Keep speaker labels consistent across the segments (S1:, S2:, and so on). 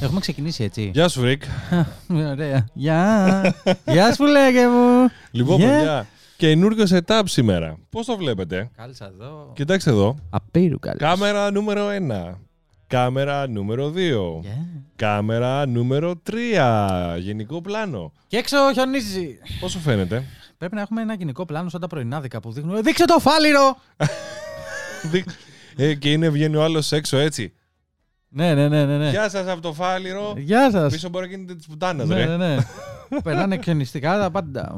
S1: Έχουμε ξεκινήσει έτσι.
S2: Γεια σου, Ρικ.
S1: Ωραία. Γεια. Γεια σου, λέγε μου.
S2: Λοιπόν,
S1: Γεια.
S2: παιδιά, καινούριο setup σήμερα. Πώς το βλέπετε,
S1: Κάλυψα εδώ.
S2: Κοιτάξτε εδώ.
S1: Απείρου καλή.
S2: Κάμερα νούμερο 1. Κάμερα νούμερο 2. Κάμερα νούμερο 3. Γενικό πλάνο.
S1: Και έξω χιονίζει.
S2: Πόσο φαίνεται;
S1: Πρέπει να έχουμε ένα γενικό πλάνο σαν τα πρωινάδικα που δείχνουν. Δείξε το φάληρο!
S2: Δι- ε, και είναι βγαίνει ο άλλος έξω έτσι.
S1: Ναι, ναι, ναι, ναι. ναι.
S2: Γεια σας από το φάληρο.
S1: Γεια σας.
S2: Πίσω μπορεί να γίνεται τη πουτάνα,
S1: Ναι,
S2: ρε.
S1: ναι, ναι. Περνάνε ξενιστικά τα πάντα.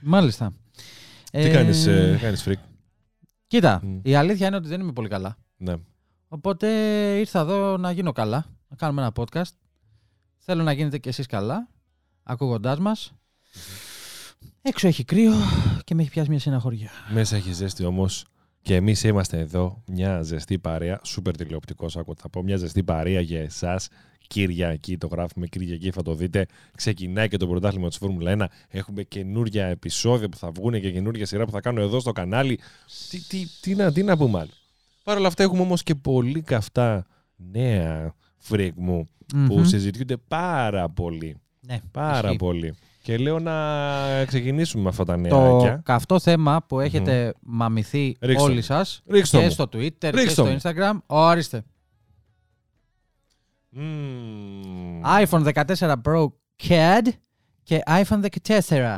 S1: Μάλιστα.
S2: Τι
S1: Ε,
S2: κάνεις, ε, κάνεις, freak.
S1: Κοίτα,
S2: Μμ.
S1: η αλήθεια είναι ότι δεν είμαι πολύ καλά.
S2: Ναι.
S1: Οπότε ήρθα εδώ να γίνω καλά, να κάνουμε ένα podcast. Θέλω να γίνετε κι εσείς καλά, ακούγοντάς μας. Έξω έχει κρύο και με έχει πιάσει μια στεναχώρια.
S2: Μέσα έχει ζέστη όμως. Και εμείς είμαστε εδώ, μια ζεστή παρέα. Σούπερ τηλεοπτικός, άκου θα πω. Μια ζεστή παρέα για εσάς. Κυριακή, το γράφουμε Κυριακή, θα το δείτε. Ξεκινάει και το πρωτάθλημα της Φόρμουλα 1. Έχουμε καινούργια επεισόδια που θα βγουν και καινούργια σειρά που θα κάνω εδώ στο κανάλι. Τι, τι, τι, να, τι να πούμε άλλο. Παρ' όλα αυτά έχουμε όμως και πολύ καυτά νέα freak μου που
S1: Μμμ.
S2: συζητιούνται πάρα πολύ.
S1: Ναι,
S2: Πάρα
S1: ισχύει.
S2: πολύ. Και λέω να ξεκινήσουμε με αυτά τα
S1: Το
S2: νεάκια.
S1: καυτό θέμα που έχετε μαμηθεί
S2: Ρίξτε
S1: όλοι
S2: μου.
S1: σας
S2: Ρίξτε
S1: και
S2: μου.
S1: στο Twitter και
S2: Ρίξτε
S1: στο
S2: μου.
S1: Instagram, ορίστε.
S2: Μμμ.
S1: iPhone 14 Pro CAD και iPhone 14.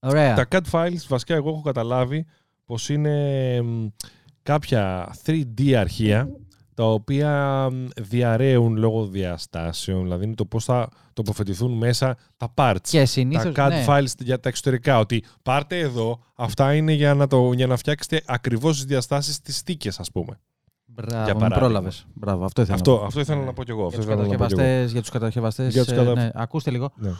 S1: Ωραία.
S2: Τα CAD files βασικά εγώ έχω καταλάβει πως είναι μ, κάποια 3D αρχεία τα οποία μ, διαρρέουν λόγω διαστάσεων, δηλαδή είναι το πώς θα τοποθετηθούν μέσα τα parts.
S1: Και συνήθως,
S2: τα CAD
S1: ναι.
S2: files για τα εξωτερικά, ότι πάρτε εδώ, αυτά είναι για να, το, για να φτιάξετε ακριβώς τις διαστάσεις της στίκες ας πούμε.
S1: Μπράβο,
S2: για
S1: με
S2: παράδειγμα.
S1: πρόλαβες. Μπράβο, αυτό ήθελα
S2: Αυτό,
S1: να πω.
S2: αυτό ήθελα
S1: Ναι.
S2: να πω κι εγώ. Αυτό
S1: Για τους,
S2: ήθελα να πω κι εγώ.
S1: κατασκευαστές, για τους κατασκευαστές,
S2: Για τους
S1: ε,
S2: κατα-
S1: ναι, ακούστε λίγο.
S2: Ναι.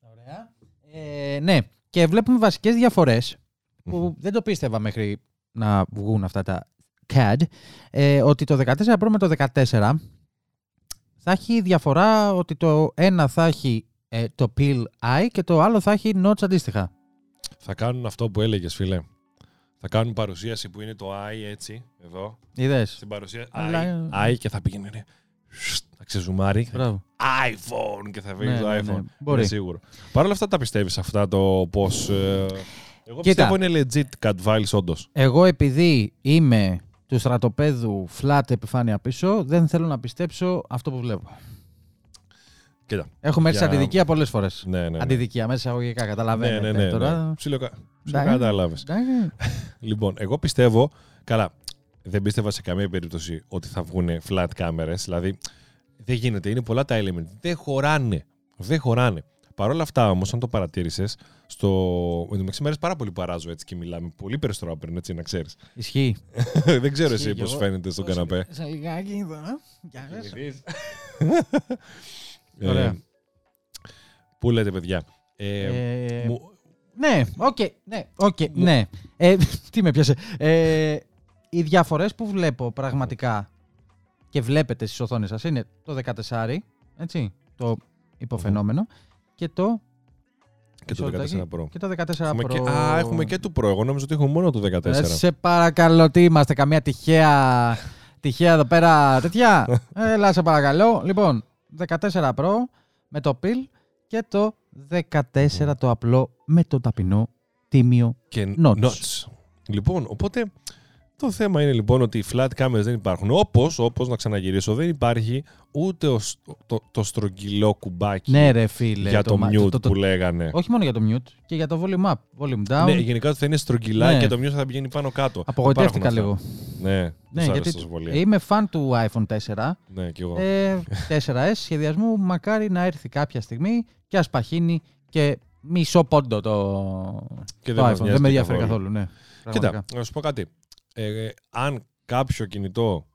S1: Ωραία. Ε, ναι, και βλέπουμε βασικές διαφορές που δεν το πίστευα μέχρι να βγουν αυτά τα CAD, ε, ότι το 14 Pro με το 14 θα έχει διαφορά ότι το ένα θα έχει ε, το Peel Eye και το άλλο θα έχει notch αντίστοιχα.
S2: Θα κάνουν αυτό που έλεγες φίλε. Θα κάνουν παρουσίαση που είναι το i έτσι, εδώ.
S1: Είδες.
S2: Στην παρουσία
S1: Αλλά-
S2: i, i και θα πήγαινε ρε, σστ, θα ξεζουμάρει.
S1: Μπράβο.
S2: iPhone και θα βγει
S1: Ναι,
S2: το
S1: ναι,
S2: iPhone.
S1: ναι. Μπορεί.
S2: Είναι σίγουρο. Παρ' όλα αυτά τα πιστεύεις αυτά το πώς... ε, εγώ
S1: Κοίτα.
S2: πιστεύω είναι legit CAD files όντως.
S1: Εγώ επειδή είμαι του στρατοπέδου flat επιφάνεια πίσω, δεν θέλω να πιστέψω αυτό που βλέπω.
S2: Κοίτα.
S1: Έχουμε έρθει σε
S2: Για-
S1: αντιδικία πολλές φορές.
S2: Ναι, ναι, ναι.
S1: Αντιδικία, μέσα εισαγωγικά,
S2: Ναι,
S1: καταλαβαίνετε.
S2: ναι, ναι.
S1: Τώρα...
S2: ναι. Ψιλοκα...
S1: Εντάξει.
S2: Κατάλαβες.
S1: Εντάξει.
S2: Λοιπόν, εγώ πιστεύω, καλά, δεν πίστευα σε καμία περίπτωση ότι θα βγουν flat κάμερες, δηλαδή δεν γίνεται, είναι πολλά τα element, δεν χωράνε, δεν χωράνε. Παρ' όλα αυτά όμως, αν το παρατήρησες, στο... με το μεταξύ μέρες πάρα πολύ παράζω έτσι και μιλάμε, πολύ περισσότερο άπαιρνο έτσι να ξέρεις.
S1: Ισχύει.
S2: δεν ξέρω
S1: Ισχύει
S2: εσύ
S1: κι
S2: πώς
S1: εγώ.
S2: φαίνεται στον καναπέ.
S1: Σε λιγάκι εδώ. Γεια σας.
S2: Ε,
S1: Ωραία.
S2: Πού λέτε παιδιά; Ε,
S1: Ε,
S2: μου-
S1: Ναι, οκ, ναι, οκ, ναι. Ε, τι με πιάσε. Ε, οι διαφορές που βλέπω πραγματικά και βλέπετε στις οθόνες σας είναι το 14, έτσι, το υποφαινόμενο, και το...
S2: και το
S1: μισό
S2: 14
S1: λεπτάκι,
S2: Pro.
S1: Και το 14
S2: Έχουμε
S1: Pro.
S2: και, α, έχουμε και του Pro. Εγώ νόμιζα ότι έχουμε μόνο το 14.
S1: Ε, σε παρακαλώ, τι είμαστε, καμία τυχαία, τυχαία εδώ πέρα τέτοια; Έλα, σε παρακαλώ. Λοιπόν, 14 Pro με το PIL και το 14 το απλό με το ταπεινό τίμιο.
S2: και
S1: Notch.
S2: notch. Λοιπόν, οπότε το θέμα είναι λοιπόν ότι οι flat cameras δεν υπάρχουν. Όπως, όπως να ξαναγυρίσω, δεν υπάρχει ούτε ο σ- το, το στρογγυλό κουμπάκι
S1: Ναι, ρε φίλε.
S2: για το,
S1: μα-
S2: mute
S1: το- το-
S2: που λέγανε.
S1: Όχι μόνο για το mute, και για το volume up, volume down.
S2: Ναι, γενικά θα είναι στρογγυλά
S1: Ναι.
S2: και το mute θα πηγαίνει πάνω κάτω.
S1: Απογοητεύτηκα
S2: Υπάρχουν
S1: λίγο.
S2: αυτά. Ναι,
S1: Ναι,
S2: ναι αρέσει
S1: γιατί
S2: τόσο πολύ.
S1: είμαι fan του iPhone 4.
S2: Ναι, κι εγώ.
S1: Ε, 4S σχεδιασμού, μακάρι να έρθει κάποια στιγμή και ας παχύνει και μισό πόντο το,
S2: και
S1: το
S2: μας
S1: iPhone.
S2: νοιάζει
S1: Δεν με
S2: και
S1: ενδιαφέρει καθόλου. Ναι, πραγματικά.
S2: Κοίτα, να σου πω κάτι. Ε, αν κάποιο κινητό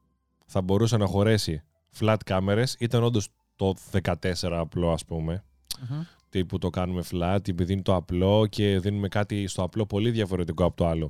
S2: θα μπορούσε να χωρέσει flat κάμερες, ήταν όντως το 14 απλό, ας πούμε.
S1: Μμμ.
S2: τύπου το κάνουμε flat, επειδή είναι το απλό και δίνουμε κάτι στο απλό πολύ διαφορετικό από το άλλο.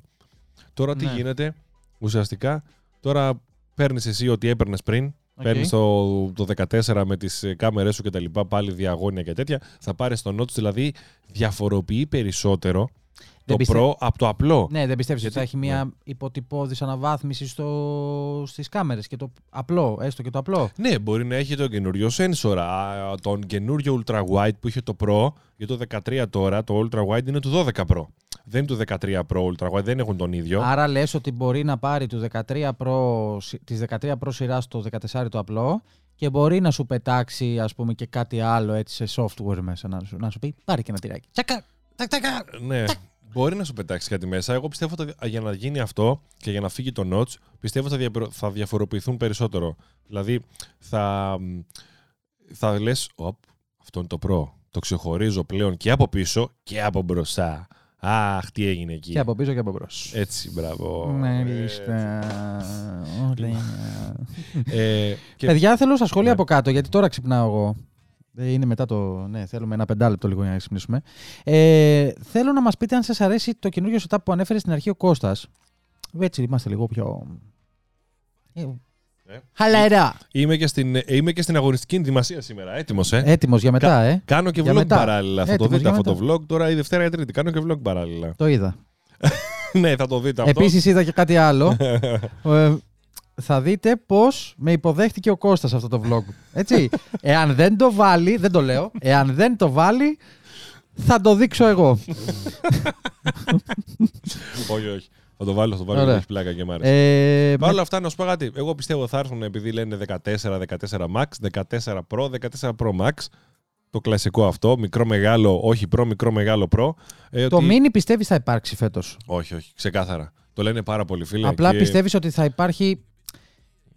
S2: Τώρα τι
S1: Ναι.
S2: γίνεται, ουσιαστικά, τώρα παίρνεις εσύ ό,τι έπαιρνες πριν,
S1: Οκ.
S2: παίρνεις το, το 14 με τις ε, κάμερες σου και τα λοιπά, πάλι διαγώνια και τέτοια, θα πάρεις το notch, δηλαδή διαφοροποιεί περισσότερο
S1: Δεν
S2: το
S1: πιστε-
S2: Pro από το απλό.
S1: Ναι, δεν πιστεύεις ότι
S2: Γιατί-
S1: θα έχει μια υποτυπώδης αναβάθμιση στο... στις κάμερες και το απλό, έστω και το απλό;
S2: Ναι, μπορεί να έχει το καινούριο sensor. Α, Τον καινούριο ultra wide που είχε το Pro για το 13 τώρα, το ultra wide είναι του 12 Pro. Δεν είναι του 13 Pro ultra wide, δεν έχουν τον ίδιο.
S1: Άρα λες ότι μπορεί να πάρει του 13 Pro, της 13 Pro σειράς το 14 το απλό και μπορεί να σου πετάξει ας πούμε και κάτι άλλο έτσι σε software μέσα να σου, να σου πει πάρε και ένα τυράκι. Τσακα, τακ, τακ, τακ.
S2: Ναι, μπορεί να σου πετάξει κάτι μέσα. Εγώ πιστεύω ότι για να γίνει αυτό και για να φύγει το notch, πιστεύω ότι θα, διαπρο- θα διαφοροποιηθούν περισσότερο. Δηλαδή, θα, θα λες, αυτό είναι το Pro. Το ξεχωρίζω πλέον και από πίσω και από μπροστά. Αχ, τι έγινε εκεί.
S1: Και από πίσω και από μπρος.
S2: Έτσι, μπράβο.
S1: Μάλιστα. Ωραία.
S2: Ε, και
S1: Παιδιά, θέλω στα σχόλια
S2: Ναι.
S1: από κάτω, γιατί τώρα ξυπνάω εγώ. Ε, Είναι μετά το. Ναι, θέλουμε ένα πεντάλεπτο λίγο για να ξυπνήσουμε. Ε, θέλω να μας πείτε αν σας αρέσει το καινούριο setup που ανέφερε στην αρχή ο Κώστας. Έτσι είμαστε λίγο πιο. Ε,
S2: Ε.
S1: Χαλαρά.
S2: είμαι, και στην, ε, είμαι και στην αγωνιστική ενδυμασία σήμερα. Έτοιμος, ε.
S1: Έτοιμος για μετά, ε.
S2: Κάνω και
S1: για
S2: vlog
S1: μετά.
S2: παράλληλα. Θα το
S1: Έτοιμος
S2: δείτε
S1: για
S2: αυτό το
S1: μετά.
S2: vlog τώρα η Δευτέρα ή Τρίτη. Κάνω και vlog παράλληλα.
S1: Το είδα.
S2: ναι, θα το δείτε αυτό.
S1: Επίσης είδα και κάτι άλλο. Ε, θα δείτε πώς με υποδέχτηκε ο Κώστας αυτό το vlog. Έτσι. Εάν δεν το βάλει, δεν το λέω. Εάν δεν το βάλει, θα το δείξω εγώ.
S2: όχι, όχι. Θα το βάλω, θα το βάλω.
S1: Ωραία.
S2: Έχει πλάκα και μ' άρεσε.
S1: Ε,
S2: Παρ' όλα αυτά, να σου πω κάτι. Εγώ πιστεύω θα έρθουν επειδή λένε 14, 14 Max, 14 Pro, 14 Pro Max. Το κλασικό αυτό. Μικρό, μεγάλο, όχι Pro, μικρό, μεγάλο Pro. Ε,
S1: το
S2: ότι-
S1: mini πιστεύεις θα υπάρξει φέτος;
S2: Όχι, όχι. Ξεκάθαρα. Το λένε πάρα πολύ φίλε.
S1: Απλά
S2: και-
S1: πιστεύεις ότι θα υπάρχει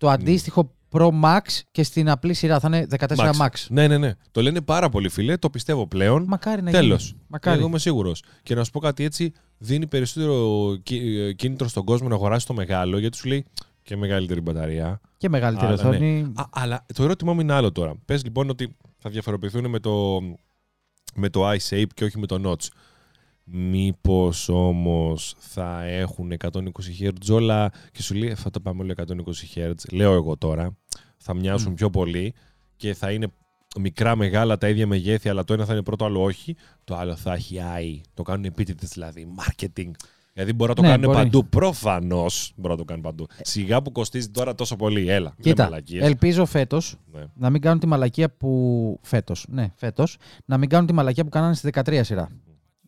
S1: το αντίστοιχο Pro Max και στην απλή σειρά θα είναι 14 Max.
S2: Ναι, ναι, ναι. Το λένε πάρα πολύ φίλε. Το πιστεύω πλέον.
S1: Μακάρι να
S2: Τέλος.
S1: γίνει. Μακάρι.
S2: Εγώ είμαι σίγουρος. Και να σου πω κάτι έτσι, δίνει περισσότερο κι- ε, κίνητρο στον κόσμο να αγοράσει το μεγάλο, γιατί σου λέει και μεγαλύτερη μπαταρία.
S1: Και μεγαλύτερη
S2: Αλλά, ναι.
S1: οθόνη.
S2: Α, αλλά το ερώτημά μου είναι άλλο τώρα. Πες λοιπόν ότι θα διαφοροποιηθούν με το, με το iShape και όχι με το Notch. Μήπως όμως θα έχουν 120 Hz όλα και σου λέει «Ε, θα το πάμε όλο 120 Hz. Λέω εγώ τώρα. Θα μοιάσουν
S1: Μμ.
S2: πιο πολύ και θα είναι μικρά μεγάλα τα ίδια μεγέθη, αλλά το ένα θα είναι πρώτο, άλλο όχι. Το άλλο θα έχει AI. Το κάνουν επίτηδες δηλαδή. Marketing. Δηλαδή μπορεί να το
S1: Ναι,
S2: κάνουν
S1: μπορεί.
S2: παντού. Προφανώς μπορεί να το κάνουν παντού. Σιγά που κοστίζει τώρα τόσο πολύ. Έλα. μην
S1: Κοίτα,
S2: λέμε μαλακίες.
S1: ελπίζω φέτος
S2: Ναι.
S1: να μην κάνουν τη μαλακία που. Φέτος. Ναι, φέτος. Να μην κάνουν τη μαλακία που κάνανε στη 13 σειρά.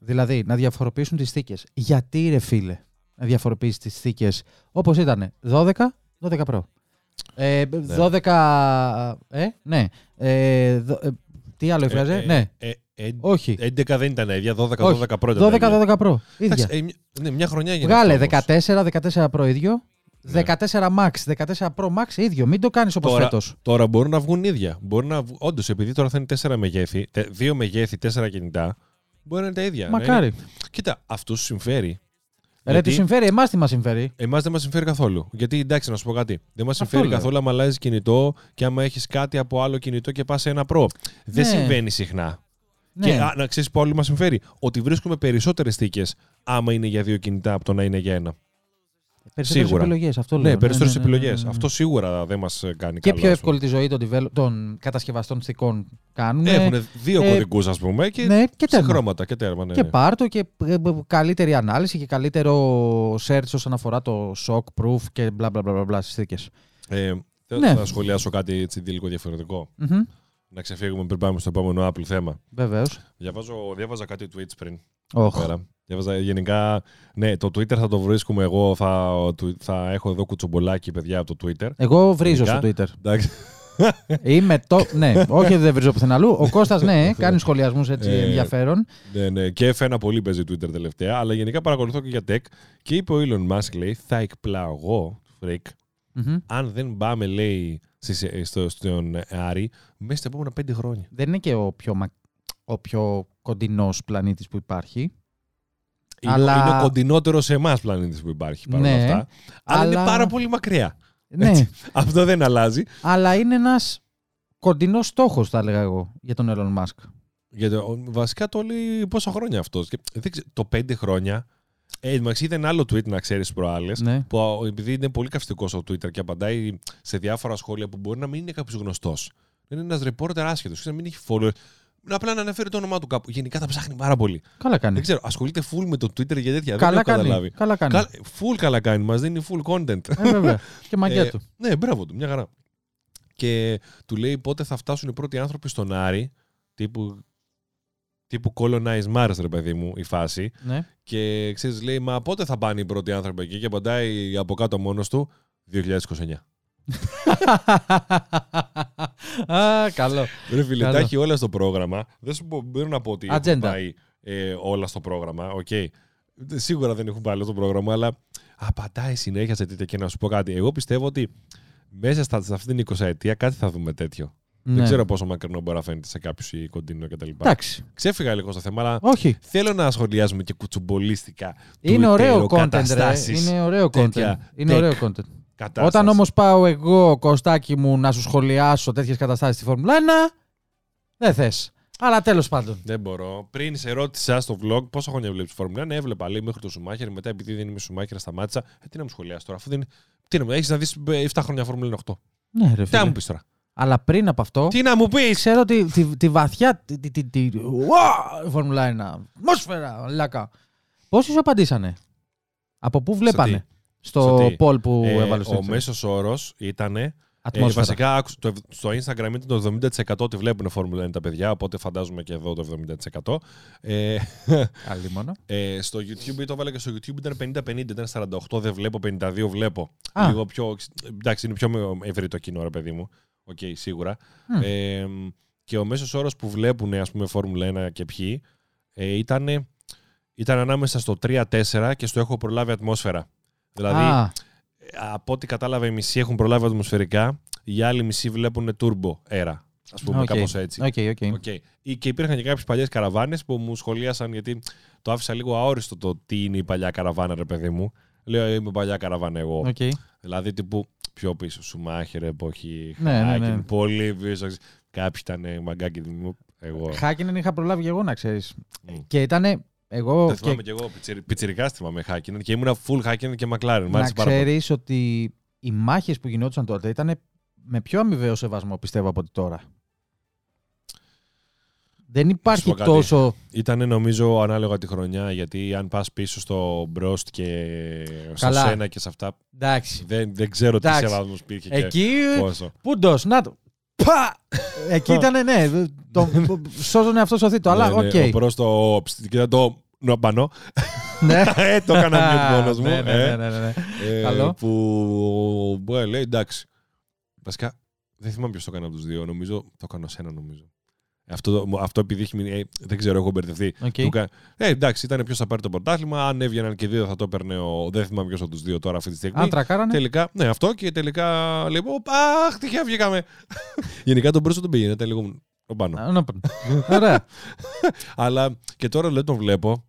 S1: Δηλαδή να διαφοροποιήσουν τις θήκες. Γιατί ρε φίλε να διαφοροποιήσεις τις θήκες όπως ήταν 12, 12 Pro. Ε, 12. Ε, ναι. Ε, δο- ε, τι άλλο έφραζε,
S2: Ε, ε,
S1: ναι.
S2: ε, ε,
S1: Όχι.
S2: 11 δεν ήταν ίδια, 12,
S1: Όχι.
S2: 12 πρώτα. ήταν ίδια.
S1: 12-12 Pro. Ίδια.
S2: Εντάξει, ε, μια- ναι, μια χρονιά έγινε.
S1: Βγάλε
S2: αυτό όμως.
S1: 14, 14 Pro ίδιο.
S2: Ναι.
S1: 14 Max, 14 Pro Max ίδιο. Μην το κάνεις όπως
S2: Τώρα-
S1: φέτος.
S2: Τώρα μπορούν να βγουν ίδια. Μπορεί να βγουν... Όντως, επειδή τώρα θα είναι 4 μεγέθη, 2 μεγέθη, 4 κινητά, μπορεί να είναι τα ίδια. να
S1: Μακάρι.
S2: είναι- Κοίτα, αυτούς συμφέρει.
S1: Ρε,
S2: Γιατί-
S1: τους συμφέρει, εμάς τι μας συμφέρει;
S2: Εμάς δεν μας συμφέρει καθόλου. Γιατί εντάξει, να σου πω κάτι. Δεν μας
S1: Αυτό
S2: συμφέρει
S1: λέω.
S2: καθόλου άμα αλλάζεις κινητό και άμα έχεις κάτι από άλλο κινητό και πας σε ένα Pro. Δεν
S1: Ναι.
S2: συμβαίνει συχνά.
S1: Ναι.
S2: Και α, να ξέρεις που όλοι μας συμφέρει; Ότι βρίσκουμε περισσότερες θήκες άμα είναι για δύο κινητά από το να είναι για ένα.
S1: Περισσότερες
S2: σίγουρα.
S1: επιλογές. Αυτό λέω.
S2: Ναι, περισσότερες
S1: ναι, ναι, ναι,
S2: επιλογές.
S1: ναι, ναι.
S2: Αυτό σίγουρα δεν μας κάνει
S1: Και
S2: καλό.
S1: πιο
S2: ας πούμε.
S1: εύκολη τη ζωή των, develop- των κατασκευαστών θηκών κάνουν.
S2: Έχουν δύο
S1: ε,
S2: κωδικούς, ας πούμε, και
S1: ναι, και
S2: σε
S1: τέρμα.
S2: χρώματα. Και τέρμα, ναι,
S1: Και
S2: ναι.
S1: πάρτο και ε, ε, καλύτερη ανάλυση και καλύτερο search όσον αφορά το shock proof και μπλα μπλα μπλα μπλα, μπλα στις θήκες.
S2: Ε, θα,
S1: Ναι.
S2: θα σχολιάσω κάτι έτσι λίγο διαφορετικό.
S1: Μμμ,
S2: Να ξεφύγουμε πριν πάμε στο επόμενο Apple θέμα.
S1: Βεβαίως.
S2: Διαβάζω, διάβαζα κάτι tweets πριν.
S1: Οχ.
S2: Πέρα. Διάβαζα γενικά. Ναι, το Twitter θα το βρίσκουμε εγώ. Θα, θα έχω εδώ κουτσομπολάκι, παιδιά, από το Twitter.
S1: Εγώ βρίζω στο
S2: Γενικά.
S1: Twitter.
S2: Εντάξει.
S1: Είμαι το. ναι, όχι δεν βρίζω πουθενά αλλού. Ο Κώστας, ναι, κάνει σχολιασμούς έτσι
S2: Ε,
S1: ενδιαφέρον.
S2: ναι, ναι. Και F1 πολύ παίζει Twitter τελευταία. Αλλά γενικά παρακολουθώ και για tech. Και είπε ο Elon Musk, λέει, θα εκπλαγώ, freak,
S1: Μμμ.
S2: αν δεν πάμε, λέει, στις- στο, στον Άρη μέσα στα επόμενα πέντε χρόνια.
S1: Δεν είναι και ο πιο, μα... ο πιο κοντινός πλανήτης που υπάρχει.
S2: Είναι,
S1: Αλλά-
S2: είναι ο κοντινότερος σε εμάς πλανήτης που υπάρχει παρόλα
S1: Ναι,
S2: αυτά. Αλλά, είναι
S1: αλλά-
S2: πάρα πολύ μακριά.
S1: Ναι,
S2: Έτσι. Αυτό δεν αλλάζει.
S1: αλλά είναι ένας κοντινός στόχος, θα έλεγα εγώ, για τον Elon Musk.
S2: Γιατί ο- βασικά το λέει πόσα χρόνια αυτός. Το πέντε χρόνια. Ε, μα ήταν άλλο tweet να ξέρεις προάλλες.
S1: Ναι.
S2: Που α, επειδή είναι πολύ καυστικός στο Twitter και απαντάει σε διάφορα σχόλια που μπορεί να μην είναι κάποιος γνωστός. Είναι ένας ρεπόρτερ άσχετος, να μην έχει followers. Απλά να αναφέρει το όνομά του κάπου. Γενικά τα ψάχνει πάρα πολύ.
S1: Καλά κάνει.
S2: Δεν ξέρω, ασχολείται full με το Twitter για τέτοια.
S1: Καλά
S2: δεν έχω
S1: κάνει.
S2: καταλάβει.
S1: Καλά κάνει.
S2: Κα- Full καλά κάνει. Μας δίνει full content.
S1: Ε, βέβαια. Και μαγκιά
S2: Ε,
S1: του.
S2: Ναι, μπράβο του, μια χαρά. Και του λέει πότε θα φτάσουν οι πρώτοι άνθρωποι στον Άρη, τύπου, τύπου colonize Mars, ρε παιδί μου, η φάση.
S1: Ναι.
S2: Και ξέρεις, λέει, μα πότε θα πάνε οι πρώτοι άνθρωποι εκεί και απαντάει από κάτω μόνος του, 2029.
S1: Α, καλό.
S2: Ρε φίλε,
S1: Καλό.
S2: τα έχει όλα στο πρόγραμμα. Δεν σου πω, μπορώ να πω ότι έχουν
S1: Ατζέντα.
S2: πάει ε, όλα στο πρόγραμμα. Οκ. Σίγουρα δεν έχουν πάει όλα στο πρόγραμμα, αλλά απαντάει συνέχεια σε τέτοια. Και να σου πω κάτι. Εγώ πιστεύω ότι μέσα στα, σε αυτήν την 20 ετία κάτι θα δούμε τέτοιο. Δεν
S1: Ναι.
S2: ξέρω πόσο μακρινό μπορεί να φαίνεται σε κάποιους ή κοντινό κτλ.
S1: Εντάξει.
S2: Ξέφυγα λίγο στο θέμα, αλλά
S1: Όχι.
S2: θέλω να σχολιάζουμε και κουτσουμπολίστικα.
S1: Είναι
S2: Twitter,
S1: ωραίο content, ρε.
S2: καταστάσεις,
S1: Είναι ωραίο content.
S2: τέτοια
S1: Είναι
S2: tech
S1: ωραίο content.
S2: κατάστασης.
S1: Όταν όμως πάω εγώ, Κωστάκι μου, να σου σχολιάσω τέτοιες καταστάσεις στη Φόρμουλα 1, δεν θες. Αλλά τέλος πάντων.
S2: Δεν μπορώ. Πριν σε ρώτησα στο vlog πόσα χρόνια βλέπεις Φόρμουλα 1, ναι, έβλεπα λέει μέχρι το Σουμάχερ. Μετά επειδή δεν είμαι Σουμάχερ, σταμάτησα. Ε, τι να μου σχολιάσεις τώρα, αφού δεν. Τι να μου έχεις να δεις 7 χρόνια Φόρμουλα 8.
S1: Ναι, ρε
S2: Τι να
S1: φίλε.
S2: μου πεις τώρα.
S1: Αλλά πριν από αυτό,
S2: Τι να μου πεις;
S1: ξέρω τη, τη, τη βαθιά. Τη, τη, τη, τη, Ουα! Φόρμουλα 1. Ατμόσφαιρα, λάκα. Πόσοι σου απαντήσανε, Από πού βλέπανε, στο,
S2: Στο τι;
S1: poll που
S2: Ε,
S1: έβαλες στο
S2: ο
S1: Instagram.
S2: μέσος όρος ήταν. Ε,
S1: Ατμόσφαιρα.
S2: βασικά άκουσα- το, στο Instagram ήταν το 70% ότι βλέπουν Φόρμουλα 1 τα παιδιά, οπότε φαντάζομαι και εδώ το 70%. Ε,
S1: Άλλη μόνο.
S2: ε, στο YouTube το έβαλα και στο YouTube ήταν 50-50, ήταν 48 δεν βλέπω, 52 βλέπω.
S1: Α.
S2: Λίγο πιο. Εντάξει, είναι πιο ευρύ το κοινό, ρε παιδί μου. Οκ, σίγουρα.
S1: Μμ.
S2: Ε, και ο μέσος όρος που βλέπουν, ας πούμε, Φόρμουλα 1 και ποιοι, ε, ήταν, ήταν ανάμεσα στο 3-4 και στο έχω προλάβει ατμόσφαιρα. Δηλαδή,
S1: Α,
S2: από ό,τι κατάλαβα, οι μισοί έχουν προλάβει ατμοσφαιρικά, οι άλλοι μισοί βλέπουν turbo era. Ας πούμε,
S1: οκ.
S2: κάπως έτσι.
S1: Οκ, οκ.
S2: Οκ. Ή- Και υπήρχαν και κάποιες παλιές καραβάνες που μου σχολίασαν γιατί το άφησα λίγο αόριστο το τι είναι η παλιά καραβάνα, ρε παιδί μου. Λέω είμαι παλιά καραβάνα εγώ.
S1: Οκ.
S2: Δηλαδή τύπου πιο πίσω, Σουμάχερ, εποχή,
S1: Ναι, ναι, ναι.
S2: Χάκινεν, πολύ πίσω. Κάποιοι ήταν μαγκάκι μου, εγώ.
S1: Χάκινεν είχα προλάβει και εγώ να ξέρεις.
S2: Μμ.
S1: Και ήταν εγώ.
S2: Δεν
S1: και-
S2: θυμάμαι κι εγώ, πιτσιρι, πιτσιρικά θυμάμαι Χάκινεν και ήμουν full Χάκινεν και Μακλάρεν.
S1: Μου
S2: άρεσε πάρα πολύ.
S1: ξέρεις ότι οι μάχες που γινόντουσαν τότε ήταν με πιο αμοιβαίο σεβασμό πιστεύω από ότι τώρα. Δεν υπάρχει
S2: πω κάτι.
S1: τόσο.
S2: Ήταν νομίζω ανάλογα τη χρονιά γιατί αν πας πίσω στο Μπρόστ και στο
S1: Καλά.
S2: Σένα και σε αυτά.
S1: Εντάξει.
S2: Δεν, δεν ξέρω τι
S1: Εντάξει.
S2: σεβασμός υπήρχε και
S1: Εκεί.
S2: πόσο.
S1: Πούντος, να το. Πα! Εκεί ήταν, ναι. Το, σώζονε αυτός σωθεί το, αλλά
S2: Ναι,
S1: οκ.
S2: ναι, ο προς το. ψ, Κοίτα το. Νοπανό.
S1: Ναι.
S2: Ε, το έκανα mute μόνος μου.
S1: Ναι, ναι,
S2: ε.
S1: ναι, ναι, ναι.
S2: Ε,
S1: Καλό.
S2: Που ε, λέει εντάξει. Βασικά δεν θυμάμαι ποιος το έκανε από τους δύο. Νομίζω το έκανε σένα, νομίζω. Αυτό, αυτό επειδή έχει μείνει. ε, δεν ξέρω, έχω μπερδευτεί.
S1: Οκ.
S2: Του κα- Ε, εντάξει, ήταν ποιος θα πάρει το πρωτάθλημα. Αν έβγαιναν και δύο θα το έπαιρνε ο. Δεν θυμάμαι ποιος από τους δύο τώρα αυτή τη στιγμή.
S1: Αν τρακάρανε.
S2: Τελικά, ναι, αυτό και τελικά λέει: «Ωπ, Αχ, τυχαία βγήκαμε. Γενικά τον πρώτο τον πήγαινε, ήταν λίγο ο πάνω.
S1: Α, να πω. Ωραία.
S2: Αλλά και τώρα λέω τον βλέπω.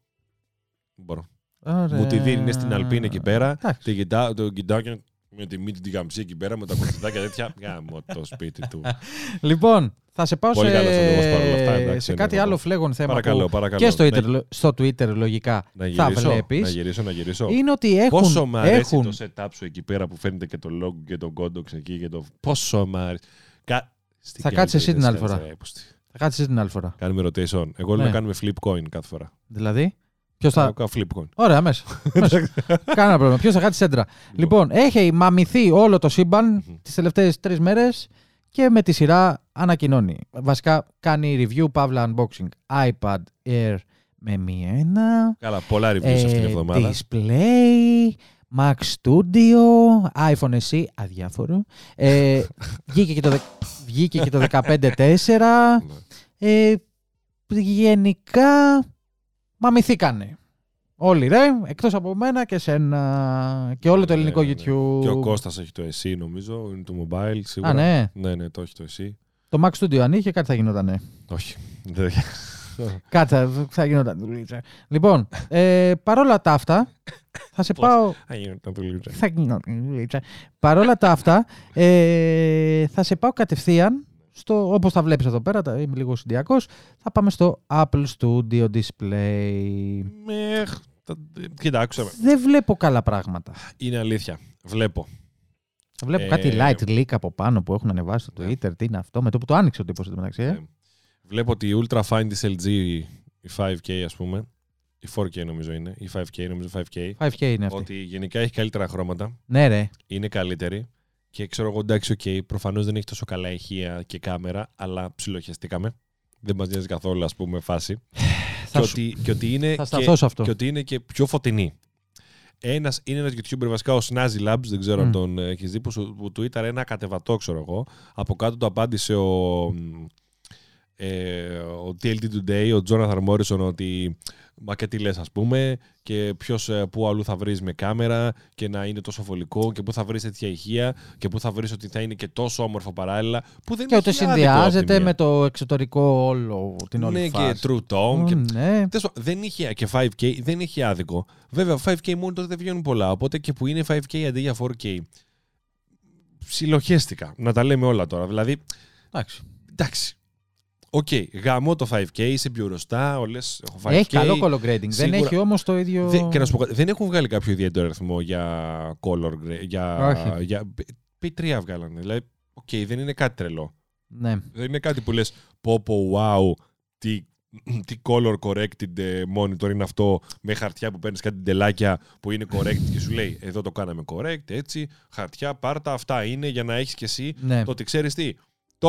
S2: Μπορώ.
S1: Ωραία.
S2: Μου τη δίνει είναι στην Αλπίνη εκεί πέρα.
S1: Εντάξει.
S2: Τη κοιτάω, τον κοιτάω και με τη μύτη την καμψή εκεί πέρα με τα κοτσιδάκια τέτοια. Γάμο το σπίτι του.
S1: Λοιπόν, θα σε πάω
S2: Πολύ
S1: σε,
S2: καλός ο λόγος παρόλα αυτά, εντάξει,
S1: σε
S2: είναι
S1: κάτι
S2: εγώ.
S1: άλλο φλέγον θέμα
S2: παρακαλώ,
S1: που
S2: παρακαλώ.
S1: και στο
S2: Να-
S1: Twitter, στο Twitter λογικά
S2: να,
S1: θα
S2: γυρίσω, να
S1: βλέπεις.
S2: γυρίσω, να γυρίσω.
S1: Είναι ότι έχουν,
S2: Πόσο μ' αρέσει
S1: έχουν
S2: το setup σου εκεί πέρα που φαίνεται και το logo και το κόντοξ εκεί και το. Πόσο μ' αρέσει. Κα... Στην
S1: Θα κάτσεις εσύ την
S2: κελίδα,
S1: άλλη φορά.
S2: κάτσε, ρε, πούστη.
S1: Θα κάτσεις την άλλη φορά.
S2: Κάνουμε rotation. Εγώ λέω
S1: Ναι.
S2: να κάνουμε flip coin κάθε φορά.
S1: Δηλαδή, ποιος θα.
S2: Θα κάνω flip coin.
S1: Ωραία, μέσα. μέσα. Κάνα πρόβλημα. Ποιος θα κάτσει σέντρα. Λοιπόν, έχει μαμηθεί όλο το σύμπαν
S2: Μμμ.
S1: τις τελευταίες τρεις μέρες και με τη σειρά ανακοινώνει. Βασικά κάνει review, παύλα unboxing iPad Air με μία ένα.
S2: Καλά, πολλά reviews αυτήν την
S1: ε,
S2: εβδομάδα.
S1: display, Mac Studio, iPhone SE, αδιάφορο. Ε, βγήκε, και το, δε- βγήκε και το 15.4. Ε, γενικά μαμηθήκανε. Όλοι ρε, εκτός από μένα και σένα και όλο το
S2: Ναι,
S1: ελληνικό
S2: ναι, ναι.
S1: YouTube.
S2: Και ο Κώστας έχει το εσύ νομίζω, είναι το mobile σίγουρα.
S1: Α, ναι.
S2: Ναι, ναι, το έχει το εσύ.
S1: Το Mac Studio αν είχε κάτι θα γινότανε.
S2: Όχι. Δεν-
S1: Κάτι θα, θα γινόταν. δουλίτσα. Λοιπόν, ε, παρόλα τα αυτά, θα σε
S2: Πώς;
S1: πάω...
S2: Α, είναι το λίγο.
S1: Θα γινόταν. δουλίτσα. Παρόλα τα αυτά, ε, θα σε πάω κατευθείαν στο, όπως τα βλέπεις εδώ πέρα, τα- είμαι λίγο συντιακός, θα πάμε στο Apple Studio Display.
S2: Μεχ. τα- Κοίτα, άκουσα με.
S1: Δεν βλέπω καλά πράγματα.
S2: Είναι αλήθεια. Βλέπω.
S1: Βλέπω
S2: Ε,
S1: κάτι light leak από πάνω που έχουν ανεβάσει στο
S2: ναι.
S1: Twitter. Τι είναι αυτό, με το που το άνοιξε ο τύπος εδώ μεταξύ. ε.
S2: Ε, Βλέπω ότι η Ultra Fine της LG, η 5K ας πούμε, η 4K νομίζω είναι, η 5K νομίζω 5K,
S1: 5K είναι αυτή.
S2: ότι γενικά έχει καλύτερα χρώματα,
S1: Ναι, ρε.
S2: είναι καλύτερη και ξέρω εγώ εντάξει, οκ, προφανώς δεν έχει τόσο καλά ηχεία και κάμερα, αλλά ψιλοχεστήκαμε. Δεν μας νοιάζει καθόλου, ας πούμε, φάση.
S1: Θα
S2: και,
S1: σου-
S2: ότι, και ότι είναι
S1: Θα
S2: και,
S1: σταθώ σε αυτό.
S2: και ότι είναι και πιο φωτεινή. Ένας, είναι ένας YouTuber βασικά, ο Snazzy Labs, δεν ξέρω αν
S1: Μμ.
S2: τον ε, έχεις δει, που, σου- που του ένα κατεβατό, ξέρω εγώ. Από κάτω το απάντησε ο, ε, ο TLT Today, ο Jonathan Morrison, ότι μα και τι λες ας πούμε και ποιος, ε, πού αλλού θα βρεις με κάμερα και να είναι τόσο βολικό και πού θα βρεις τέτοια ηχεία και πού θα βρεις ότι θα είναι και τόσο όμορφο παράλληλα που δεν
S1: Και ότι
S2: έχει άδικο
S1: συνδυάζεται
S2: από τη μία.
S1: με το εξωτερικό όλο, την όλη
S2: ναι,
S1: φάση.
S2: και True Tone και
S1: Ω, Ναι.
S2: Τέλος πάντων, δεν είχε και 5K, δεν είχε άδικο. Βέβαια, 5K μόνο τότε δεν βγαίνουν πολλά. Οπότε και που είναι 5K αντί για 4K. Ψιλοχέστηκα. Να τα λέμε όλα τώρα. Δηλαδή,
S1: Εντάξει.
S2: εντάξει. Οκ, γαμώ το 5K, είσαι πιο μπροστά, όλε έχω 5K.
S1: Έχει καλό color grading. Δεν
S2: Σίγουρα-
S1: έχει όμως το ίδιο.
S2: Δεν, και να σου πω κάτι, δεν έχουν βγάλει κάποιο ιδιαίτερο αριθμό για color gra- για,
S1: Όχι.
S2: για P3 βγάλανε. Δηλαδή, οκ, δεν είναι κάτι τρελό.
S1: Ναι.
S2: Δεν είναι κάτι που λες πω πω wow τι, τι color corrected ε, monitor είναι αυτό με χαρτιά που παίρνεις κάτι Dellάκια που είναι corrected και σου λέει εδώ το κάναμε correct έτσι χαρτιά πάρτα αυτά είναι για να έχεις και εσύ
S1: ναι.
S2: το ότι ξέρεις τι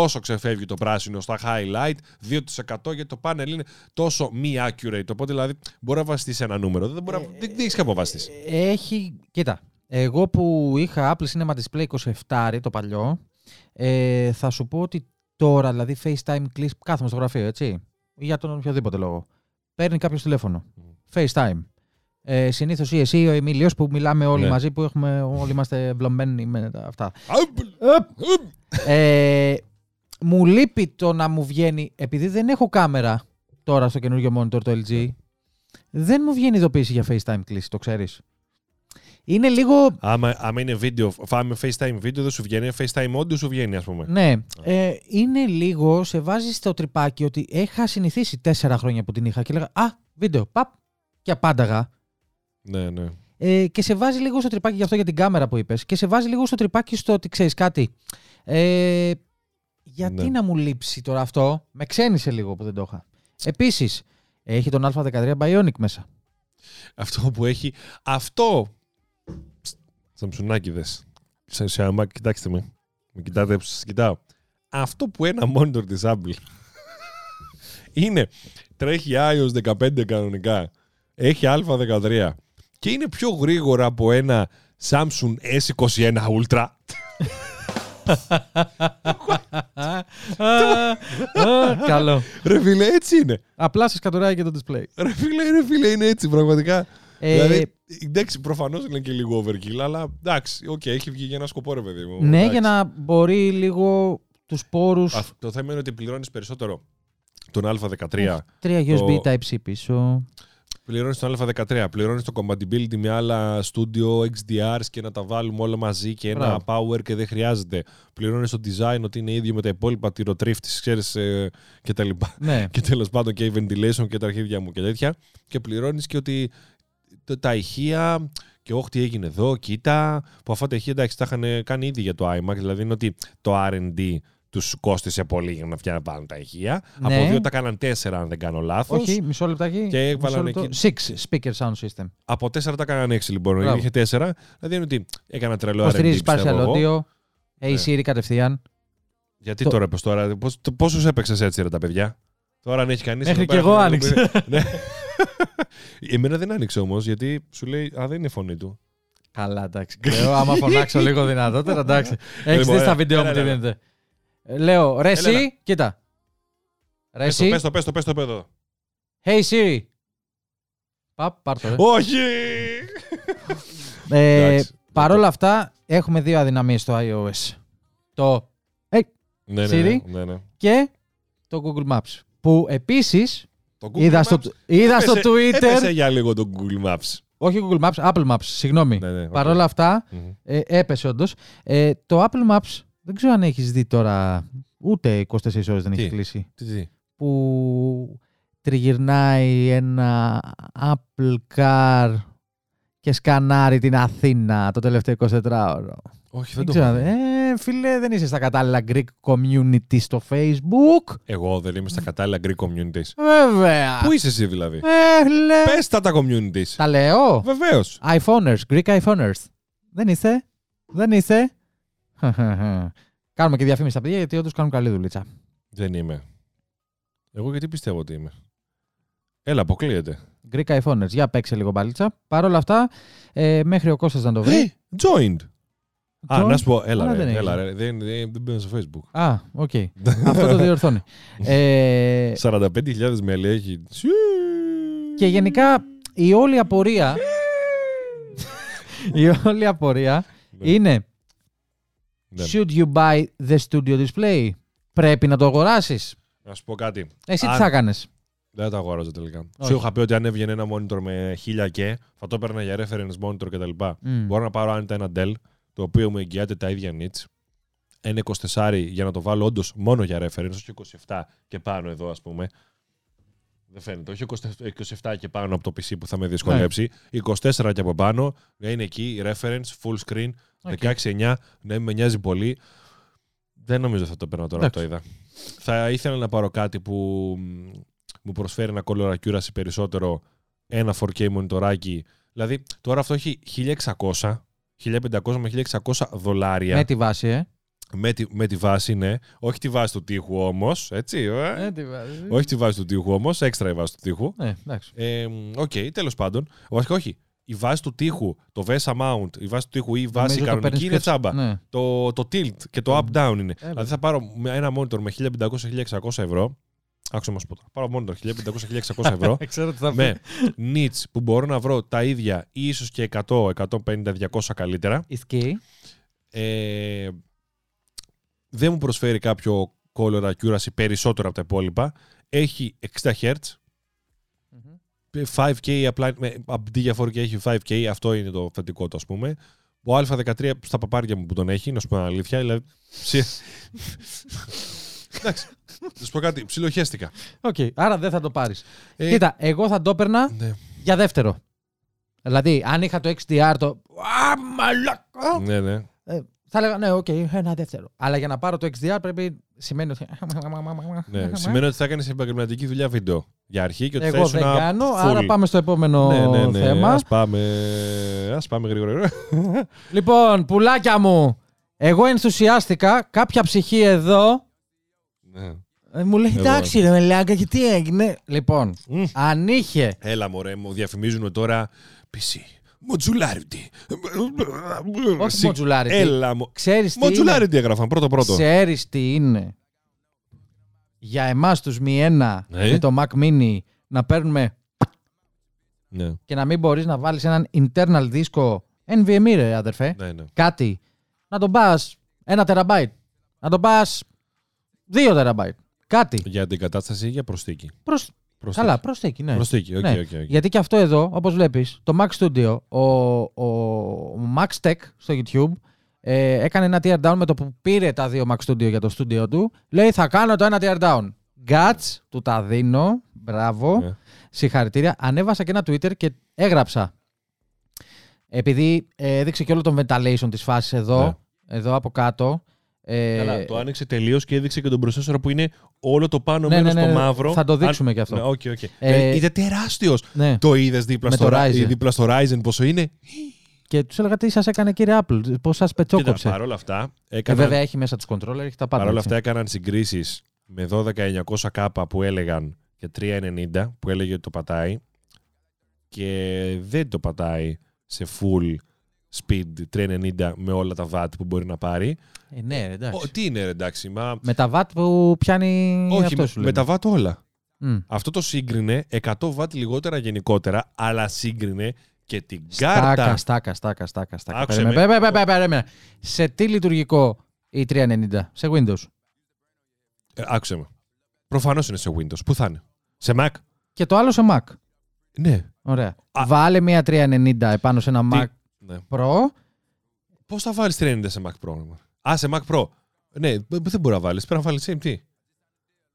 S2: τόσο ξεφεύγει το πράσινο στα highlight 2% γιατί το panel είναι τόσο μη accurate οπότε δηλαδή μπορεί να βασιστείς σε ένα νούμερο δεν, μπορεί να, δεν, δεν έχεις κάποιο να βασιστείς
S1: Έχει. Κοίτα. Εγώ που είχα Apple Cinema Display 27 το παλιό, ε, θα σου πω ότι τώρα, δηλαδή FaceTime κλείσει, κάθομαι στο γραφείο, έτσι, ή για τον οποιοδήποτε λόγο. Παίρνει κάποιος τηλέφωνο. FaceTime. Ε, Συνήθως ή εσύ ή ο Εμίλιος που μιλάμε όλοι
S2: Ναι.
S1: μαζί, που έχουμε, όλοι είμαστε βλαμμένοι με τα- αυτά.
S2: Apple.
S1: Ε, μου λείπει το να μου βγαίνει, επειδή δεν έχω κάμερα τώρα στο καινούργιο monitor το LG, δεν μου βγαίνει ειδοποίηση για FaceTime κλίση, το ξέρεις. Είναι λίγο...
S2: Άμα, άμα είναι βίντεο, φάμε FaceTime βίντεο δεν σου βγαίνει, FaceTime audio σου βγαίνει ας πούμε.
S1: Ναι, ε, είναι λίγο, σε βάζει στο τρυπάκι ότι είχα συνηθίσει τέσσερα χρόνια που την είχα και έλεγα «Α, βίντεο, παπ» και απάνταγα.
S2: Ναι, ναι.
S1: Ε, και σε βάζει λίγο στο τρυπάκι, γι' αυτό για την κάμερα που είπες, και σε βάζει λίγο στο τρυπάκι στο ότι ξέρεις κάτι. Ε, γιατί
S2: Ναι.
S1: να μου λείψει τώρα αυτό, με ξένησε λίγο που δεν το είχα. Επίσης, έχει τον Α13 Bionic μέσα.
S2: Αυτό που έχει. Αυτό. Σαμψουνάκιδες. Σε Xiaomi, κοιτάξτε με. Με κοιτάτε που σας κοιτάω. Αυτό που ένα monitor της Apple είναι. Τρέχει iOS 15 κανονικά. Έχει Α13. Και είναι πιο γρήγορα από ένα Samsung S21 Ultra.
S1: Καλό.
S2: Ρε φίλε, έτσι είναι.
S1: Απλά σε σκατουράει και το display.
S2: Ρε φίλε, ρε φίλε, είναι έτσι πραγματικά.
S1: Ε,
S2: Δηλαδή, εντάξει, προφανώς είναι και λίγο overkill, αλλά εντάξει, οκ, έχει βγει για ένα σκοπό, ρε παιδί μου.
S1: ναι,
S2: εντάξει.
S1: για να μπορεί λίγο τους πόρους...
S2: Α, το θέμα είναι ότι πληρώνεις περισσότερο τον Α13.
S1: Τρία USB
S2: το-
S1: Type-C πίσω.
S2: Πληρώνεις τον Α13. Πληρώνεις το compatibility με άλλα studio XDRs και να τα βάλουμε όλα μαζί και ένα
S1: Μπράβο.
S2: power και δεν χρειάζεται. Πληρώνεις το design ότι είναι ίδιο με τα υπόλοιπα τυροτρίφτη, ξέρεις ε, και τα λοιπά.
S1: Ναι.
S2: Και τέλος πάντων και η ventilation και τα αρχίδια μου και τέτοια. Και πληρώνεις και ότι το- τα ηχεία και όχι τι έγινε εδώ, κοίτα. Που αυτά τα ηχεία εντάξει τα είχαν κάνει ήδη για το iMac. Δηλαδή είναι ότι το RD τους κόστησε πολύ για να φτιάχνουν πάνω τα ηχεία.
S1: Ναι.
S2: Από δύο τα κάναν τέσσερα, αν δεν κάνω λάθος.
S1: Όχι, μισό λεπτάκι.
S2: Και έβαλαν
S1: μισό λεπτό. Six speaker sound system.
S2: Από τέσσερα τα κάναν έξι λοιπόν.
S1: Μπράβο.
S2: Είχε τέσσερα. Δηλαδή είναι ότι έκανα τρελό RD.
S1: Υποστηρίζει
S2: πιστεύω
S1: partial
S2: εγώ.
S1: audio. Hey
S2: Ναι.
S1: Siri κατευθείαν.
S2: Γιατί
S1: Το-
S2: τώρα, πώς τώρα, πώς, το- πόσους έπαιξες έτσι ρε τα παιδιά; Τώρα αν έχει κανείς...
S1: Μέχρι
S2: εδώ
S1: και
S2: πέρα,
S1: εγώ
S2: να
S1: άνοιξα.
S2: δούμε- Ναι. Εμένα δεν άνοιξε όμως, γιατί σου λέει, α, δεν είναι η φωνή του.
S1: Καλά, εντάξει. Λέω, άμα φωνάξω λίγο δυνατότερα, εντάξει. Έχεις
S2: Λοιπόν,
S1: δει στα
S2: έλα,
S1: βίντεο μου
S2: έλα,
S1: τι
S2: έλα.
S1: Γίνεται. Ε, Λέω, ρε
S2: Έλα, έλα.
S1: εσύ, κοίτα. Ρε
S2: Πες το,
S1: εσύ,
S2: πες το, πες το, πες το, πες το.
S1: hey Siri. Παπ, πάρ' το, ρε.
S2: Όχι!
S1: Ε,
S2: Εντάξει.
S1: Παρ' όλα αυτά, έχουμε δύο αδυναμίες στο iOS. Το
S2: ναι, ναι,
S1: Siri.
S2: ναι, ναι.
S1: και το Google Maps. Που επίσης,
S2: Το Google
S1: είδα,
S2: Maps;
S1: στο, είδα στο
S2: έπεσε-
S1: Twitter...
S2: Έπεσε για λίγο το Google Maps.
S1: Όχι Google Maps, Apple Maps, συγγνώμη.
S2: Ναι, ναι, οκ.
S1: Παρ' όλα αυτά,
S2: Μμμ.
S1: ε, έπεσε όντως. Ε, το Apple Maps, δεν ξέρω αν έχεις δει τώρα, ούτε 24 ώρες δεν έχεις
S2: Τι;
S1: κλείσει,
S2: Τι, τι.
S1: που τριγυρνάει ένα Apple Car και σκανάρει την Αθήνα το τελευταίο 24ωρο.
S2: Όχι, δεν
S1: Δεν
S2: το
S1: ξέρω.
S2: έχω.
S1: Ε, φίλε, δεν είσαι στα κατάλληλα Greek community στο Facebook.
S2: Εγώ δεν είμαι στα κατάλληλα Greek communities.
S1: Βέβαια.
S2: Πού είσαι εσύ δηλαδή;
S1: Ε, λέ.
S2: Πες τα τα communities.
S1: Τα λέω.
S2: Βεβαίως.
S1: iPhoneers, Greek iPhoneers. Δεν είσαι. Δεν είσαι. Κάνουμε και διαφήμιση στα παιδιά γιατί όντως κάνουν καλή δουλίτσα.
S2: Δεν είμαι. Εγώ γιατί πιστεύω ότι είμαι. Έλα, αποκλείεται.
S1: Greek iPhoneers. Για παίξε λίγο μπαλίτσα. Παρ' όλα αυτά, ε, μέχρι ο Κώστας να το βρει.
S2: Ε, joined. Α,
S1: Join.
S2: να σου πω, έλα,
S1: Αλλά
S2: ρε,
S1: δεν έχει.
S2: έλα, ρε, δεν, δεν, δεν μπαίνω στο facebook.
S1: Α, οκ. Αυτό το διορθώνει. ε,
S2: 45.000 μέλη έχει.
S1: και γενικά η όλη απορία. η όλη απορία
S2: Ναι.
S1: είναι
S2: Ναι.
S1: Should you buy the studio display? Πρέπει να το αγοράσεις.
S2: Να σου πω κάτι.
S1: Εσύ τι
S2: Αν-
S1: θα έκανε.
S2: Δεν το αγοράζω τελικά.
S1: Όχι.
S2: Σου είχα πει ότι αν έβγαινε ένα monitor με 1000 και θα το έπαιρνα για reference monitor κτλ. Μπορώ να πάρω άνετα ένα Dell το οποίο μου εγγυάται τα ίδια nits. Ένα 24 για να το βάλω όντως μόνο για reference, όχι 27 και πάνω εδώ ας πούμε. Δεν φαίνεται. Όχι 20 27 και πάνω από το PC που θα με δυσκολέψει. 24 και από πάνω να είναι εκεί, reference, full screen, 16-9, ναι, με νοιάζει πολύ. Δεν νομίζω θα το παίρνω τώρα που το είδα. Θα ήθελα να πάρω κάτι που μ, μου προσφέρει ένα color accuracy περισσότερο, ένα 4K μονιτοράκι. Δηλαδή, τώρα αυτό έχει 1600, 1500 με 1600 δολάρια
S1: Με τη βάση, ε.
S2: με, τη, με τη βάση, ναι. Όχι τη βάση του τοίχου όμως. Έτσι, ε.
S1: Με τη βάση.
S2: Όχι τη βάση του τοίχου όμως, έξτρα η βάση του τοίχου.
S1: Ε, εντάξει.
S2: Ε, Οκ, τέλος πάντων. Βασικά, όχι. Η βάση του τείχου, το VESA mount, η βάση του τείχου ή η βάση
S1: Νομίζω το
S2: κανονική
S1: παίρνεις
S2: είναι
S1: και-
S2: τσάμπα.
S1: Ναι.
S2: Το, το tilt και το up-down είναι.
S1: Ε,
S2: δηλαδή θα πάρω με ένα monitor με 1500-1600 ευρώ. Άκουσα να σου πω τώρα. Πάρω monitor 1500-1600 ευρώ.
S1: Ξέρω τι θα
S2: με nits που μπορώ να βρω τα ίδια ή ίσως και 100, 150, 200 καλύτερα.
S1: Ισχύει.
S2: Ε, δεν μου προσφέρει κάποιο color accuracy περισσότερο από τα υπόλοιπα. Έχει 60 Hz. 5K απλά με- αντί για 4K έχει 5K, αυτό είναι το θετικό του, ας πούμε. Ο Α13 στα παπάρια μου που τον έχει, να σου πω την αλήθεια. Δηλαδή, ψι- Εντάξει. Να σου πω κάτι, ψιλοχέστηκα.
S1: Οκ, άρα δεν θα το πάρεις.
S2: Ε,
S1: Κοίτα, εγώ θα το έπαιρνα
S2: Ναι,
S1: για δεύτερο. Δηλαδή, αν είχα το XDR το. Α, μαλάκα!
S2: ναι, ναι.
S1: Ε, θα έλεγα, ναι, οκ, ένα δεύτερο. Αλλά για να πάρω το XDR πρέπει. Σημαίνει ότι.
S2: ναι. Σημαίνει ότι θα κάνει επαγγελματική δουλειά βίντεο για αρχή και ότι θα
S1: Εγώ
S2: ήσουν
S1: δεν
S2: ένα
S1: κάνω,
S2: full.
S1: άρα πάμε στο επόμενο
S2: ναι, ναι, ναι.
S1: θέμα.
S2: Ας πάμε, ας πάμε γρήγορα. γρήγορα.
S1: Λοιπόν, πουλάκια μου, εγώ ενθουσιάστηκα. Κάποια ψυχή εδώ
S2: ναι.
S1: ε, μου λέει:
S2: Εγώ.
S1: Εντάξει, ρε Μελάγκα, και τι έγινε. Λοιπόν,
S2: Μμ.
S1: αν είχε.
S2: Έλα μωρέ, μου διαφημίζουν τώρα PC. Modularity.
S1: Όχι modularity.
S2: Έλα μου.
S1: Ξέρεις τι. είναι;
S2: Modularity έγραφαν πρώτο πρώτο.
S1: Ξέρεις τι είναι; Για εμάς τους μη ένα
S2: Ναι.
S1: με το Mac Mini να παίρνουμε
S2: Ναι,
S1: και να μην μπορείς να βάλεις έναν internal δίσκο NVMe ρε αδερφέ
S2: ναι, ναι.
S1: κάτι να τον πας ένα τεραμπάιτ να τον πας δύο τεραμπάιτ κάτι
S2: Για την κατάσταση ή για προστίκη.
S1: προς...
S2: Προστίκη.
S1: καλά προσθήκη ναι.
S2: Προστίκη, οκ,
S1: Ναι.
S2: οκ, οκ.
S1: γιατί και αυτό εδώ όπως βλέπεις το Mac Studio ο, ο, ο Max Tech στο YouTube ε, έκανε ένα tear down με το που πήρε τα δύο Mac Studio για το studio του λέει θα κάνω το ένα tear down Guts, του τα δίνω μπράβο
S2: Ναι.
S1: Συγχαρητήρια. Ανέβασα και ένα Twitter και έγραψα. Επειδή ε, έδειξε και όλο το ventilation της φάσης εδώ,
S2: Ναι.
S1: εδώ από κάτω. Ε,
S2: Καλά, το άνοιξε τελείως και έδειξε και τον προσέσορα που είναι όλο το πάνω
S1: Ναι,
S2: μέρος
S1: ναι, ναι,
S2: το
S1: ναι.
S2: μαύρο.
S1: Θα το δείξουμε
S2: Αν-
S1: και αυτό.
S2: Ναι, οκ, οκ.
S1: Ε,
S2: Ε, είναι τεράστιος.
S1: ναι.
S2: Το είδες δίπλα,
S1: Με
S2: στο
S1: το
S2: Ry-
S1: Ryzen.
S2: δίπλα στο Ryzen πόσο είναι;
S1: Και τους έλεγα τι σας έκανε κύριε Apple, πώς σας
S2: Κοίτα,
S1: πετσόκοψε.
S2: παρόλα αυτά,
S1: Ε,
S2: έκαναν,
S1: βέβαια έχει μέσα τους controller, έχει τα πάντα.
S2: παρόλα
S1: έτσι.
S2: αυτά έκαναν συγκρίσεις με 12900K που έλεγαν και 390 που έλεγε ότι το πατάει και δεν το πατάει σε full speed 390 με όλα τα watt που μπορεί να πάρει.
S1: Ε, ναι, ρε, εντάξει.
S2: Ο, τι είναι ρε, εντάξει, μα...
S1: Με τα watt που πιάνει
S2: Όχι,
S1: αυτό
S2: με,
S1: σου
S2: με
S1: λέμε.
S2: τα watt όλα.
S1: Μμ.
S2: Αυτό το σύγκρινε 100 watt λιγότερα γενικότερα, αλλά σύγκρινε και την
S1: Στάκα,
S2: κάρτα.
S1: στάκα, στάκα, στάκα. στάκα.
S2: Άκουσε
S1: Περίμενε,
S2: με.
S1: πε- πε- πε- περίμενε. Σε τι λειτουργικό η 390, σε Windows.
S2: Ε, άκουσε με. Προφανώς είναι σε Windows. Πού θα είναι; Σε Mac;
S1: Και το άλλο σε Mac.
S2: Ναι.
S1: Ωραία.
S2: Α.
S1: Βάλε μια 390 επάνω σε ένα
S2: Τι-
S1: Mac
S2: ναι.
S1: Pro.
S2: Πώς θα βάλεις 390 σε Mac Pro. ρε. Α, σε Mac Pro. Ναι, δεν μπορεί να βάλεις. Πρέπει να βάλεις CMT.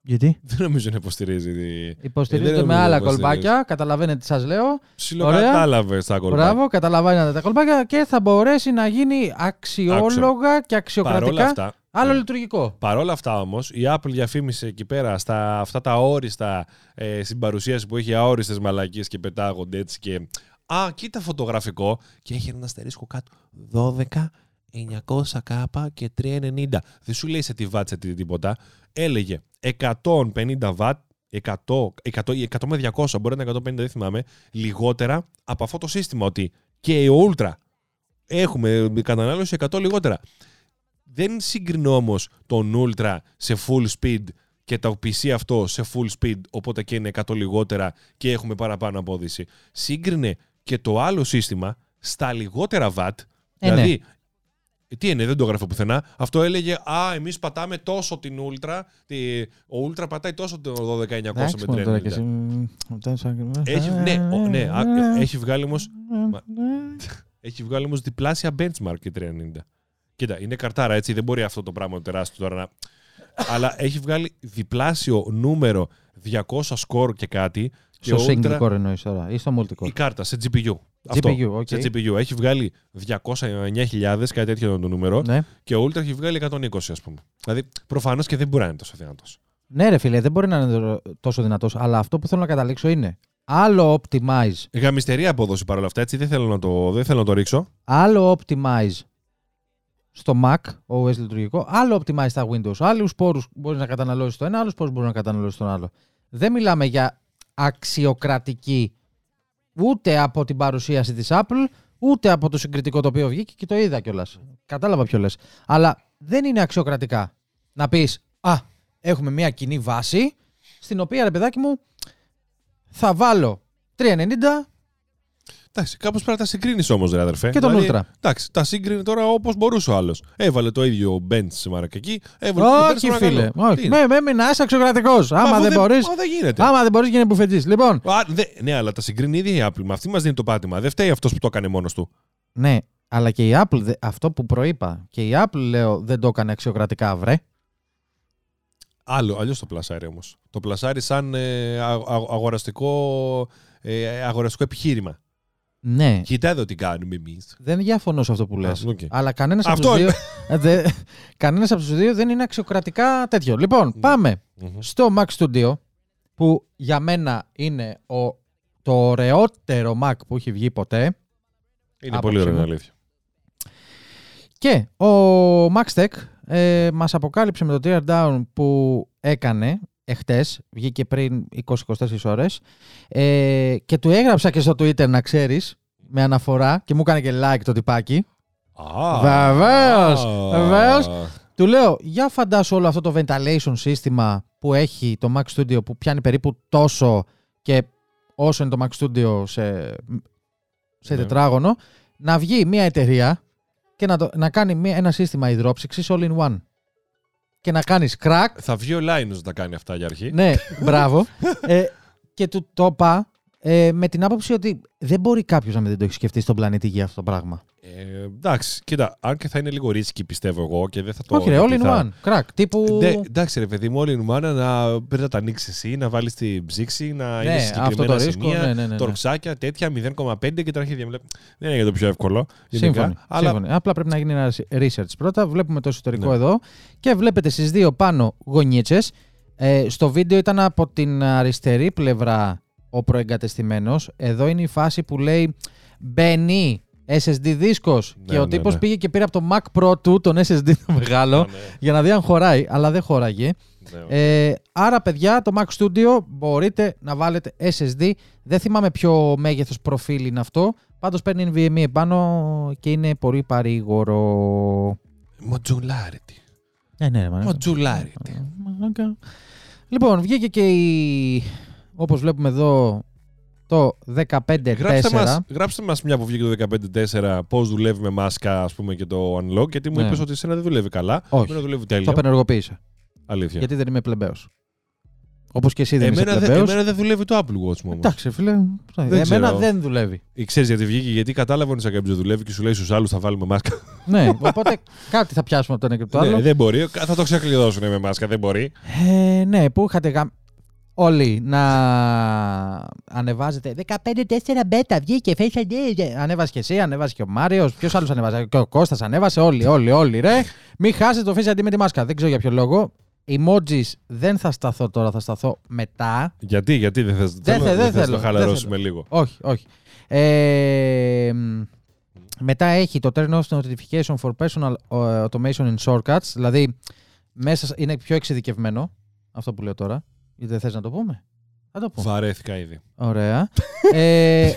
S1: Γιατί;
S2: Δεν νομίζω να υποστηρίζει. τη-
S1: Υποστηρίζεται
S2: Ε, δεν
S1: με
S2: νομίζω
S1: άλλα
S2: να υποστηρίζει.
S1: κολπάκια. Καταλαβαίνετε τι σας λέω.
S2: Ψιλοκατάλαβες τα κολπάκια.
S1: Μπράβο, καταλαβαίνετε τα κολπάκια και θα μπορέσει να γίνει αξιόλογα και αξιοκρατικά
S2: Παρόλα αυτά,
S1: άλλο
S2: ναι.
S1: λειτουργικό.
S2: Παρ' όλα αυτά όμως, η Apple διαφήμισε εκεί πέρα στα αυτά τα όριστα ε, στην παρουσίαση που έχει αόριστες μαλακίες και πετάγονται έτσι και. Α, κοίτα φωτογραφικό και έχει ένα αστερίσκο κάτω. 12, 900 κάπα και 390. Δεν σου λέει σε τι βάτσε τι τίποτα. Έλεγε 150 βατ, 100, 100, ή 100 με 200, μπορεί να είναι 150, δεν θυμάμαι, λιγότερα από αυτό το σύστημα. Ότι και η Ultra έχουμε κατανάλωση 100 λιγότερα. Δεν συγκρινώ όμως τον Ultra σε full speed και το PC αυτό σε full speed, οπότε και είναι 100 λιγότερα και έχουμε παραπάνω απόδυση. Σύγκρινε και το άλλο σύστημα στα λιγότερα watt.
S1: Ε, ναι.
S2: δηλαδή, τι είναι, δεν το γράφω πουθενά. Αυτό έλεγε Α, εμείς πατάμε τόσο την Ultra. τη- ο Ultra πατάει τόσο το 12900
S1: Εντάξει,
S2: με
S1: μόνο τώρα και
S2: 390.
S1: εσύ. μ, όταν σαν-
S2: Έχει, ναι, ο- ναι, α- έχει βγάλει όμω
S1: Ναι.
S2: έχει βγάλει όμως διπλάσια benchmark η 390. Κοίτα, είναι καρτάρα έτσι, δεν μπορεί αυτό το πράγμα το τεράστιο τώρα να. Αλλά έχει βγάλει διπλάσιο νούμερο 200 score και κάτι. Και
S1: Στο single
S2: ultra-
S1: core εννοείς τώρα ή στο multi
S2: η
S1: core.
S2: κάρτα σε GPU. Αυτό,
S1: GPU, οκ.
S2: Σε GPU. Έχει βγάλει 209.000, κάτι τέτοιο είναι το νούμερο.
S1: Ναι.
S2: Και ο Ultra έχει βγάλει 120, ας πούμε. Δηλαδή, προφανώς και δεν μπορεί να είναι τόσο δυνατός.
S1: ναι, ρε φίλε, δεν μπορεί να είναι τόσο δυνατός. Αλλά αυτό που θέλω να καταλήξω είναι άλλο optimize,
S2: Γαμιστερή απόδοση παρόλα αυτά, έτσι δεν θέλω να το, δεν θέλω να το ρίξω.
S1: άλλο optimize στο Mac, OS λειτουργικό, άλλο optimize στα Windows. Άλλους πόρους μπορείς να καταναλώσεις το ένα, άλλους πόρους μπορείς να καταναλώσεις τον άλλο. Δεν μιλάμε για αξιοκρατική ούτε από την παρουσίαση της Apple, ούτε από το συγκριτικό το οποίο βγήκε και το είδα κιόλας. Κατάλαβα ποιο λες. Αλλά δεν είναι αξιοκρατικά να πεις «Α, έχουμε μια κοινή βάση, στην οποία, ρε παιδάκι μου, θα βάλω 390
S2: Εντάξει, κάπως πρέπει να τα συγκρίνεις όμως, ρε αδερφέ.
S1: και τον
S2: Δηλαδή,
S1: Ultra».
S2: Εντάξει, τα σύγκρινε τώρα όπως μπορούσε ο άλλος. Έβαλε το ίδιο bench σε μαρακακή. Έβαλε το bench
S1: Όχι,
S2: παρακαλώ.
S1: φίλε.
S2: Τι
S1: Όχι.
S2: είναι;
S1: Με, με, να είσαι αξιοκρατικός. Άμα
S2: Αφού
S1: δεν μπορεί.
S2: Μα δεν γίνεται.
S1: Άμα δεν μπορείς, γίνε μπουφετζής. Λοιπόν,
S2: Α, δε, ναι, αλλά τα συγκρίνει ήδη η Apple. Με αυτή μας δίνει το πάτημα. Δεν φταίει αυτός που το έκανε μόνος του.
S1: ναι, αλλά και η Apple, δε- αυτό που προείπα, και η Apple, λέω, δεν το έκανε αξιοκρατικά, βρε.
S2: Άλλο, αλλιώς το πλασάρει όμως. Το πλασάρει σαν ε, α- α- αγοραστικό, ε, αγοραστικό επιχείρημα.
S1: Ναι,
S2: Κοιτά εδώ τι κάνουμε εμείς.
S1: δεν διαφωνώ σε αυτό που λες.
S2: Α, οκ.
S1: Αλλά κανένας από
S2: Αυτό
S1: τους δύο.
S2: είναι.
S1: ε, δε- κανένας από τους δύο δεν είναι αξιοκρατικά τέτοιο. Λοιπόν, πάμε στο Mac Studio, που για μένα είναι ο, το ωραιότερο Mac που έχει βγει ποτέ.
S2: Είναι
S1: Άποψη
S2: πολύ ωραίο, είναι
S1: μου.
S2: αλήθεια.
S1: Και ο Max Tech ε, μας αποκάλυψε με το Tear Down που έκανε εχθές, βγήκε πριν 20-24 ώρες ε, και του έγραψα και στο Twitter να ξέρεις με αναφορά και μου έκανε και like το τυπάκι.
S2: Α,
S1: Βεβαίως,
S2: α.
S1: βεβαίως. Του λέω, για φαντάσου όλο αυτό το ventilation σύστημα που έχει το Mac Studio που πιάνει περίπου τόσο και όσο είναι το Mac Studio σε, σε
S2: Ναι.
S1: τετράγωνο, να βγει μια εταιρεία και να, το, να κάνει μια, ένα σύστημα υδρόψυξης all in one. Και να κάνεις crack.
S2: Θα βγει ο Linus να τα κάνει αυτά για αρχή.
S1: ναι, μπράβο. ε, και του το είπα ε, με την άποψη ότι δεν μπορεί κάποιος να μην δεν το έχει σκεφτεί στον πλανήτη Γη αυτό το πράγμα.
S2: Ε, εντάξει, κοίτα, αν και θα είναι λίγο ρίσκι πιστεύω εγώ και δεν θα το.
S1: Όχι, ρε, all
S2: γιατί
S1: in
S2: θα-
S1: one. Crack. Τύπου.
S2: Ναι, εντάξει, ρε παιδί μου, all in one να πρέπει να τα ανοίξεις εσύ, να βάλεις την ψήξη, να είναι
S1: Ναι,
S2: σε
S1: αυτό
S2: συγκεκριμένα
S1: το ρίσκο.
S2: σημεία,
S1: Ναι, ναι, ναι, ναι.
S2: τορξάκια, τέτοια, 0,5 και τα αρχίδια. Βλέ- Δεν είναι για το πιο εύκολο. γενικά,
S1: Σύμφωνοι,
S2: αλλά
S1: σύμφωνοι. Απλά πρέπει να γίνει ένα research πρώτα. Βλέπουμε το εσωτερικό
S2: Ναι.
S1: εδώ και βλέπετε στις δύο πάνω γωνίτσες. Ε, στο βίντεο ήταν από την αριστερή πλευρά ο προεγκατεστημένος. Εδώ είναι η φάση που λέει μπαίνει SSD δίσκος
S2: Ναι,
S1: και ο
S2: ναι,
S1: τύπος
S2: ναι.
S1: πήγε και πήρε από το Mac Pro του τον SSD το μεγάλο
S2: Ναι,
S1: για να δει αν χωράει, αλλά δεν χώραγε.
S2: ναι.
S1: Ε, άρα, παιδιά, το Mac Studio μπορείτε να βάλετε SSD. Δεν θυμάμαι ποιο μέγεθος προφίλ είναι αυτό. Πάντως παίρνει NVMe επάνω και είναι πολύ παρήγορο.
S2: Modularity.
S1: Ναι, ναι, ρε,
S2: Modularity.
S1: Λοιπόν, βγήκε και η... Όπως βλέπουμε εδώ το 15.4.
S2: Γράψτε μας, γράψτε μας μια που βγήκε το 15.4 πώς δουλεύει με μάσκα ας πούμε και το unlock γιατί μου
S1: Ναι.
S2: είπες ότι εσένα δεν δουλεύει καλά.
S1: Όχι.
S2: Εμένα δουλεύει
S1: Το
S2: τέλεια.
S1: απενεργοποίησα.
S2: Αλήθεια.
S1: Γιατί δεν είμαι πλεμπαίος. Όπως και εσύ δεν
S2: Εμένα,
S1: είσαι
S2: δεν-
S1: πλebέος.
S2: εμένα δεν δουλεύει το Apple Watch μου όμως.
S1: Εντάξει, φίλε.
S2: Δεν
S1: εμένα
S2: ξέρω.
S1: δεν δουλεύει.
S2: Ή ξέρεις γιατί βγήκε, γιατί κατάλαβε ότι κάποιο δεν δουλεύει και σου λέει στους άλλους θα βάλουμε μάσκα.
S1: ναι, οπότε κάτι θα πιάσουμε από το ένα και από το άλλο.
S2: ναι, δεν μπορεί. Θα το ξεκλειδώσουν με μάσκα, δεν μπορεί.
S1: Ε, ναι, που είχατε γα... όλοι να ανεβάζετε 15-4 μπέτα, βγήκε, Face ID. Ανέβασε και εσύ, ανέβασε και ο Μάριος. Ποιος άλλος ανέβασε, και ο Κώστας ανέβασε. Όλοι, όλοι, όλοι, ρε. Μην χάσετε το Face ID με τη μάσκα. Δεν ξέρω για ποιο λόγο. Emojis δεν θα σταθώ τώρα, θα σταθώ μετά.
S2: Γιατί, γιατί δεν θες,
S1: Δεν
S2: θέλω-
S1: θε- δεν
S2: θες να
S1: θέλω,
S2: το
S1: δεν
S2: χαλαρώσουμε
S1: θέλω.
S2: λίγο.
S1: Όχι, όχι. Ε, μ, μετά έχει το turn off notification for personal uh, automation in shortcuts. Δηλαδή, μέσα σ- είναι πιο εξειδικευμένο αυτό που λέω τώρα. Ή δεν θες να το πούμε; Θα το πούμε.
S2: Βαρέθηκα ήδη.
S1: Ωραία. ε,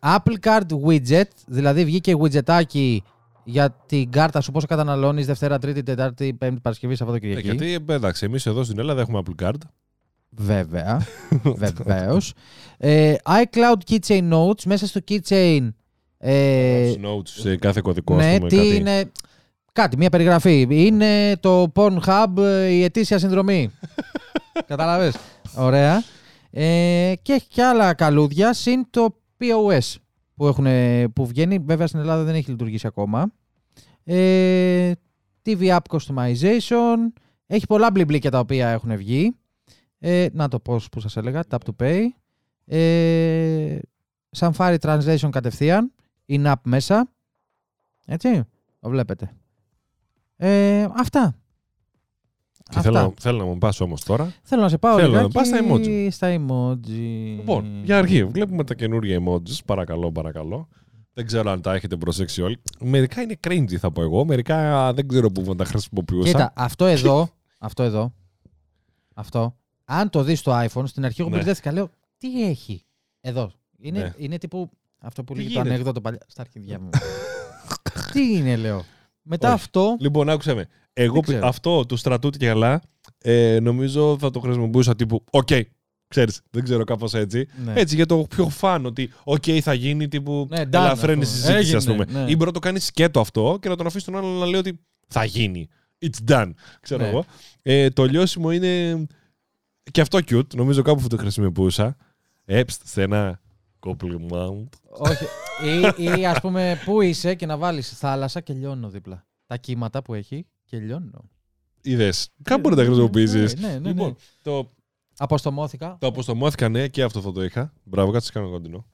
S1: Apple Card Widget, δηλαδή βγήκε widgetάκι για την κάρτα σου πόσο καταναλώνεις Δευτέρα, Τρίτη, Τετάρτη, Πέμπτη, Παρασκευή,
S2: Ε,
S1: Σαββατοκυριακή.
S2: γιατί εντάξει, εμείς εδώ στην Ελλάδα έχουμε Apple Card.
S1: Βέβαια. Βεβαίως. Ε, iCloud Keychain Notes. Μέσα στο Keychain. Ε,
S2: Notes σε κάθε κωδικό.
S1: ναι,
S2: ας πούμε,
S1: τι
S2: κάτι.
S1: είναι. Κάτι, μια περιγραφή. Είναι το Pornhub ε, η ετήσια συνδρομή. Καταλαβες. Ωραία. Ε, και έχει και άλλα καλούδια, συν το POS που, έχουν, που βγαίνει. Βέβαια στην Ελλάδα δεν έχει λειτουργήσει ακόμα. Ε, TV App Customization. Έχει πολλά μπλιμπλίκια τα οποία έχουν βγει. Ε, να το πω που σας έλεγα, Tap to Pay. Ε, Safari Translation κατευθείαν. In-app μέσα. Έτσι, το βλέπετε. Ε, αυτά.
S2: Και
S1: Αυτά.
S2: θέλω, θέλω να μου πας όμως τώρα.
S1: Θέλω να σε πάω
S2: Θέλω να
S1: λιγάκι
S2: πας στα emoji.
S1: Στα emoji.
S2: Λοιπόν, για αρχή, βλέπουμε τα καινούργια emojis. Παρακαλώ, παρακαλώ. Δεν ξέρω αν τα έχετε προσέξει όλοι. Μερικά είναι cringy, θα πω εγώ. Μερικά δεν ξέρω πού να τα χρησιμοποιούσα.
S1: Κοίτα, αυτό εδώ, αυτό εδώ, αυτό, αν το δεις στο iPhone, στην αρχή εγώ
S2: Ναι.
S1: μπερδεύτηκα, λέω, τι έχει εδώ. Είναι,
S2: Ναι.
S1: είναι τύπου αυτό που
S2: Τι
S1: λέγει το
S2: γίνεται;
S1: ανέκδοτο παλιά, στα αρχίδια μου. τι είναι, λέω. Μετά
S2: Όχι.
S1: αυτό,
S2: Λοιπόν, άκουσε με. Εγώ
S1: Δεν
S2: πι-
S1: ξέρω.
S2: αυτό του στρατού και καλά ε, νομίζω θα το χρησιμοποιούσα τύπου. Οκ, ξέρεις, δεν ξέρω κάπως έτσι.
S1: ναι.
S2: Έτσι για το πιο fun ότι οκ, θα γίνει τύπου
S1: Ναι, done,
S2: ελαφραίνει
S1: ας πούμε.
S2: συζήτηση, ας
S1: Έγινε,
S2: πούμε.
S1: ναι.
S2: Ή μπορεί να το κάνει σκέτο αυτό και να τον αφήσει τον άλλον να λέει ότι θα γίνει. It's done. Ξέρω
S1: Ναι.
S2: εγώ. Ε, το λιώσιμο είναι. Και αυτό cute. Νομίζω κάπου που το χρησιμοποιούσα. Έψτ σε ένα compliment.
S1: όχι, ή, ή ας πούμε, πού είσαι και να βάλεις θάλασσα και λιώνω δίπλα. Τα κύματα που έχει και λιώνω.
S2: Είδες. Κάπου μπορεί να τα χρησιμοποιήσεις.
S1: Ναι, ναι, ναι.
S2: Λοιπόν,
S1: ναι.
S2: το,
S1: Αποστομώθηκα.
S2: το αποστομώθηκα, ναι, και αυτό θα το είχα. Μπράβο, κάτσε κάνω κοντινό.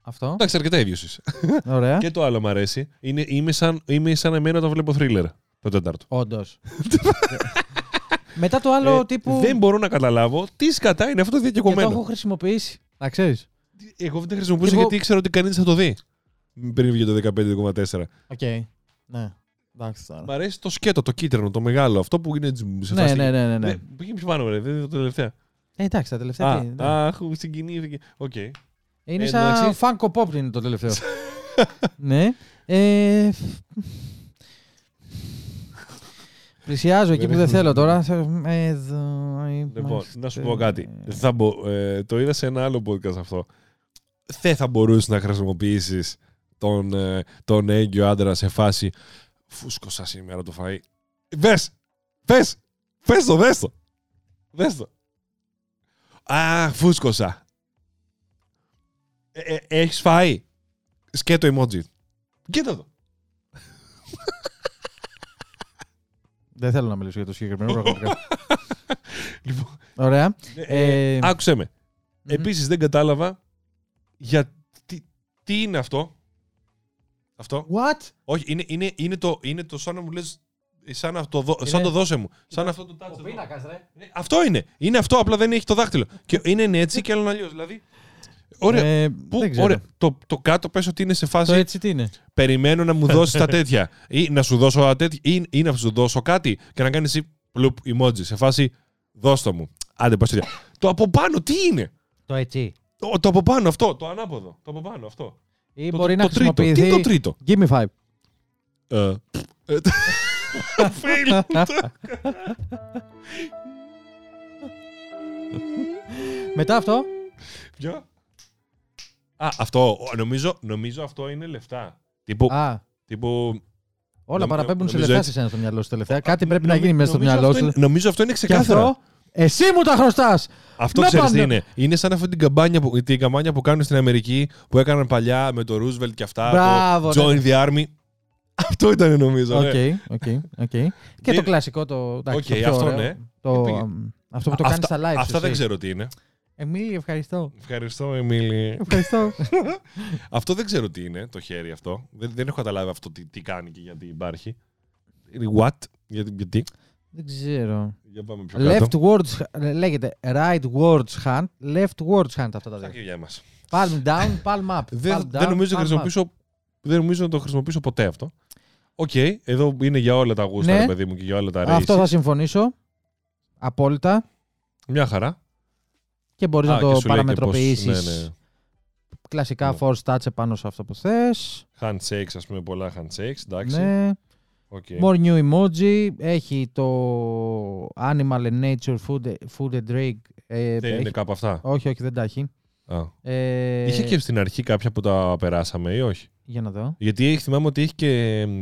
S1: Αυτό.
S2: Εντάξει, αρκετά ίδιος είσαι.
S1: Ωραία.
S2: και το άλλο μου αρέσει. Είναι, είμαι, σαν, είμαι σαν εμένα όταν βλέπω thriller. Το τέταρτο.
S1: Όντως. Μετά το άλλο
S2: Ε,
S1: τύπου.
S2: Δεν μπορώ να καταλάβω τι σκατά είναι αυτό το
S1: και το
S2: διακεκομμένο.
S1: έχω χρησιμοποιήσει. Να ξέρεις.
S2: Εγώ δεν τα χρησιμοποιούσα
S1: Τύπου-
S2: γιατί ήξερα ότι κανείς θα το δει. Πριν βγει το 15,4.
S1: Οκ. Ναι. Εντάξει τώρα.
S2: Μ' αρέσει το σκέτο, το κίτρινο, το μεγάλο. Αυτό που είναι σε
S1: Ναι,
S2: φάση-
S1: ναι, ναι, ναι, ναι.
S2: Πήγε πιο πάνω, ρε. Δεν είναι το τελευταίο.
S1: Ε, εντάξει, τα τελευταία.
S2: Α,
S1: τι, ναι.
S2: αχ, συγκινήθηκε. Οκ.
S1: Είναι
S2: ε,
S1: σαν
S2: εντάξει.
S1: Funko Pop είναι το τελευταίο. ναι. Ε, Πλησιάζω εκεί που δεν θέλω τώρα. Εδώ
S2: Λοιπόν,
S1: είμαστε.
S2: να σου πω κάτι. Θα μπο- ε, το είδα σε ένα άλλο podcast αυτό. Δεν θα μπορούσες να χρησιμοποιήσεις τον, ε, τον έγκυο άντρα σε φάση φούσκωσα σήμερα το φαΐ. Πες! Πες! Πες το, δες το! Δες το! Α, φούσκωσα. Ε, ε, έχεις φάει. Σκέτο emoji. Κοίτα το.
S1: Δεν θέλω να μιλήσω για το συγκεκριμένο πραγματικά.
S2: Λοιπόν,
S1: Ωραία.
S2: ε,
S1: Ε,
S2: άκουσέ με.
S1: Μμμ.
S2: Επίσης δεν κατάλαβα για τι, τι είναι αυτό. Αυτό.
S1: What?
S2: Όχι, είναι, είναι, είναι, το, είναι το σαν να μου λες σαν, αυτό, δω-
S1: Είναι-
S2: σαν το δώσε μου. Σαν αυτό το touch.
S1: Ο
S2: εδώ.
S1: πίνακας, ρε.
S2: Ναι, Αυτό είναι. Είναι αυτό, απλά δεν έχει το δάχτυλο. Και είναι έτσι και άλλο αλλιώς. Δηλαδή. Ωραία.
S1: Ε,
S2: Πού,
S1: δεν ξέρω.
S2: ωραία. Το, το κάτω πες ότι είναι σε φάση.
S1: Το έτσι τι είναι;
S2: Περιμένω να μου δώσεις τα τέτοια. Ή να σου δώσω τα τέτοια. Ή, ή να σου δώσω κάτι και να κάνεις εσύ πλουπ emoji. Σε φάση δώσ' το μου. Άντε, πας τέτοια. Το από πάνω τι είναι;
S1: Το έτσι.
S2: Το, το από πάνω αυτό. Το ανάποδο. Το από πάνω αυτό.
S1: Ή
S2: Το,
S1: μπορεί
S2: το,
S1: να
S2: το τρίτο. Τι
S1: χρησιμοποιηθεί.
S2: είναι το τρίτο;
S1: Give me five.
S2: Ε, ε, Fail.
S1: Μετά αυτό.
S2: Ποιο; Α, αυτό. ο, Νομίζω, νομίζω αυτό είναι λεφτά. Τύπου.
S1: Α,
S2: τύπου
S1: όλα
S2: Νομ-
S1: παραπέμπουν σε
S2: νομίζω
S1: λεφτά
S2: έτσι.
S1: σε σένα στο μυαλό σου τελευταία. Κάτι πρέπει να
S2: Νομι-
S1: γίνει μέσα στο
S2: νομίζω
S1: μυαλό
S2: αυτό
S1: σου.
S2: είναι- Νομίζω αυτό είναι
S1: Και
S2: ξεκάθαρα.
S1: αυτό Εσύ μου τα χρωστάς!
S2: Αυτό
S1: Να
S2: ξέρεις τι
S1: πάνε.
S2: είναι. Είναι σαν αυτή την καμπάνια, που, την καμπάνια που κάνουν στην Αμερική που έκαναν παλιά με το Roosevelt και αυτά.
S1: Μπράβο,
S2: το
S1: ναι.
S2: Join the Army. Αυτό ήταν νομίζω. ναι.
S1: Οκ, οκ, οκ. Και
S2: Δεν-
S1: το κλασικό, το. εντάξει,
S2: Οκ,
S1: το πιο
S2: αυτό
S1: ωραίο,
S2: ναι.
S1: Το,
S2: Πήγε.
S1: αμ, αυτό που το κάνεις
S2: Αυτά,
S1: στα live. σου,
S2: αυτά δεν
S1: εσύ.
S2: ξέρω τι είναι.
S1: Εμίλη, ευχαριστώ.
S2: Ευχαριστώ, Εμίλη.
S1: Ευχαριστώ.
S2: αυτό δεν ξέρω τι είναι, το χέρι αυτό. Δεν, δεν έχω καταλάβει αυτό τι, τι κάνει και γιατί υπάρχει. What? Γιατί, γιατί;
S1: Δεν ξέρω.
S2: Για πάμε πιο κάτω.
S1: Leftwards, λέγεται rightwards hand, leftwards hand αυτά τα
S2: Στα
S1: δύο.
S2: χέρια μας.
S1: Palm down, palm up.
S2: Δεν,
S1: palm
S2: δεν
S1: down,
S2: νομίζω να
S1: palm up.
S2: χρησιμοποιήσω δεν νομίζω να το χρησιμοποιήσω ποτέ αυτό. Οκ, εδώ είναι για όλα τα γούστα,
S1: Ναι.
S2: ρε παιδί μου, και για όλα τα
S1: Αυτό θα
S2: races.
S1: συμφωνήσω. Απόλυτα.
S2: Μια χαρά.
S1: Και μπορείς
S2: Α,
S1: να
S2: και
S1: το
S2: σου λέει και
S1: παραμετροποιήσεις
S2: πώς- ναι, ναι.
S1: κλασικά
S2: Ναι.
S1: force touch επάνω σε αυτό που θες.
S2: Handshakes, ας πούμε, πολλά handshakes, εντάξει.
S1: Ναι.
S2: Οκ.
S1: More new emoji. Έχει το animal and nature food, food and drink. Ε,
S2: Δεν
S1: έχει-
S2: είναι κάπου αυτά;
S1: Όχι, όχι, δεν τα έχει.
S2: Α.
S1: Ε,
S2: Είχε και στην αρχή κάποια που τα περάσαμε ή όχι;
S1: Για να δω.
S2: Γιατί έχει, θυμάμαι ότι έχει και μ,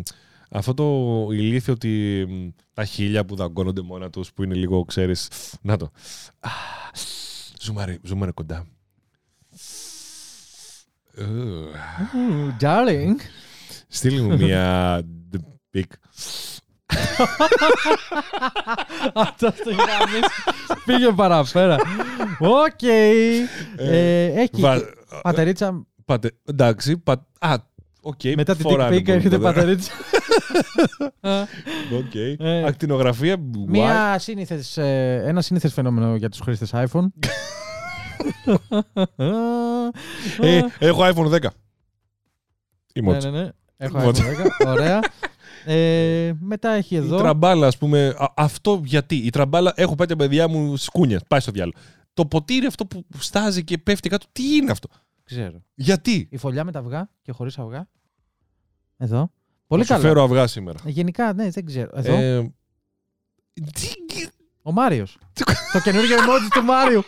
S2: αυτό το ηλίθιο ότι μ, τα χείλια που δαγκώνονται μόνα τους που είναι λίγο, ξέρεις, να το. Α, Ζούμαρε, ζούμαρε κοντά. Ε,
S1: Ooh, darling.
S2: Στείλει μου μια d- pic.
S1: Αυτό το γράμμις πήγε παραπέρα. Οκ. Ε, Έχει
S2: Βα-
S1: πατερίτσα.
S2: Πάτε, εντάξει, πα, α, οκ,
S1: Μετά την
S2: φοράνε
S1: dick pic έρχεται
S2: burada.
S1: πατερίτσα.
S2: Οκ.
S1: Ε,
S2: Ακτινογραφία, why?
S1: Μία σύνηθες, ε, ένα σύνηθες φαινόμενο για τους χρήστες iPhone.
S2: Ε, έχω iPhone 10.
S1: Ναι,
S2: Emoji.
S1: ναι, ναι. Έχω
S2: Emoji.
S1: iPhone 10. Ωραία. Ε, μετά έχει
S2: Η
S1: εδώ.
S2: τραμπάλα, ας πούμε. α- αυτό γιατί. Η τραμπάλα, έχω πάει τα παιδιά μου σκούνια. Πάει στο διάλογο. Το ποτήρι αυτό που που στάζει και πέφτει κάτω, τι είναι αυτό;
S1: Ξέρω.
S2: Γιατί;
S1: Η φωλιά με τα αυγά και χωρίς αυγά. Εδώ. Πολύ
S2: Θα σου
S1: καλά.
S2: φέρω αυγά σήμερα.
S1: Γενικά, ναι, δεν ξέρω. Εδώ.
S2: Ε, τι-
S1: Ο Μάριος. το καινούργιο emoji του Μάριου.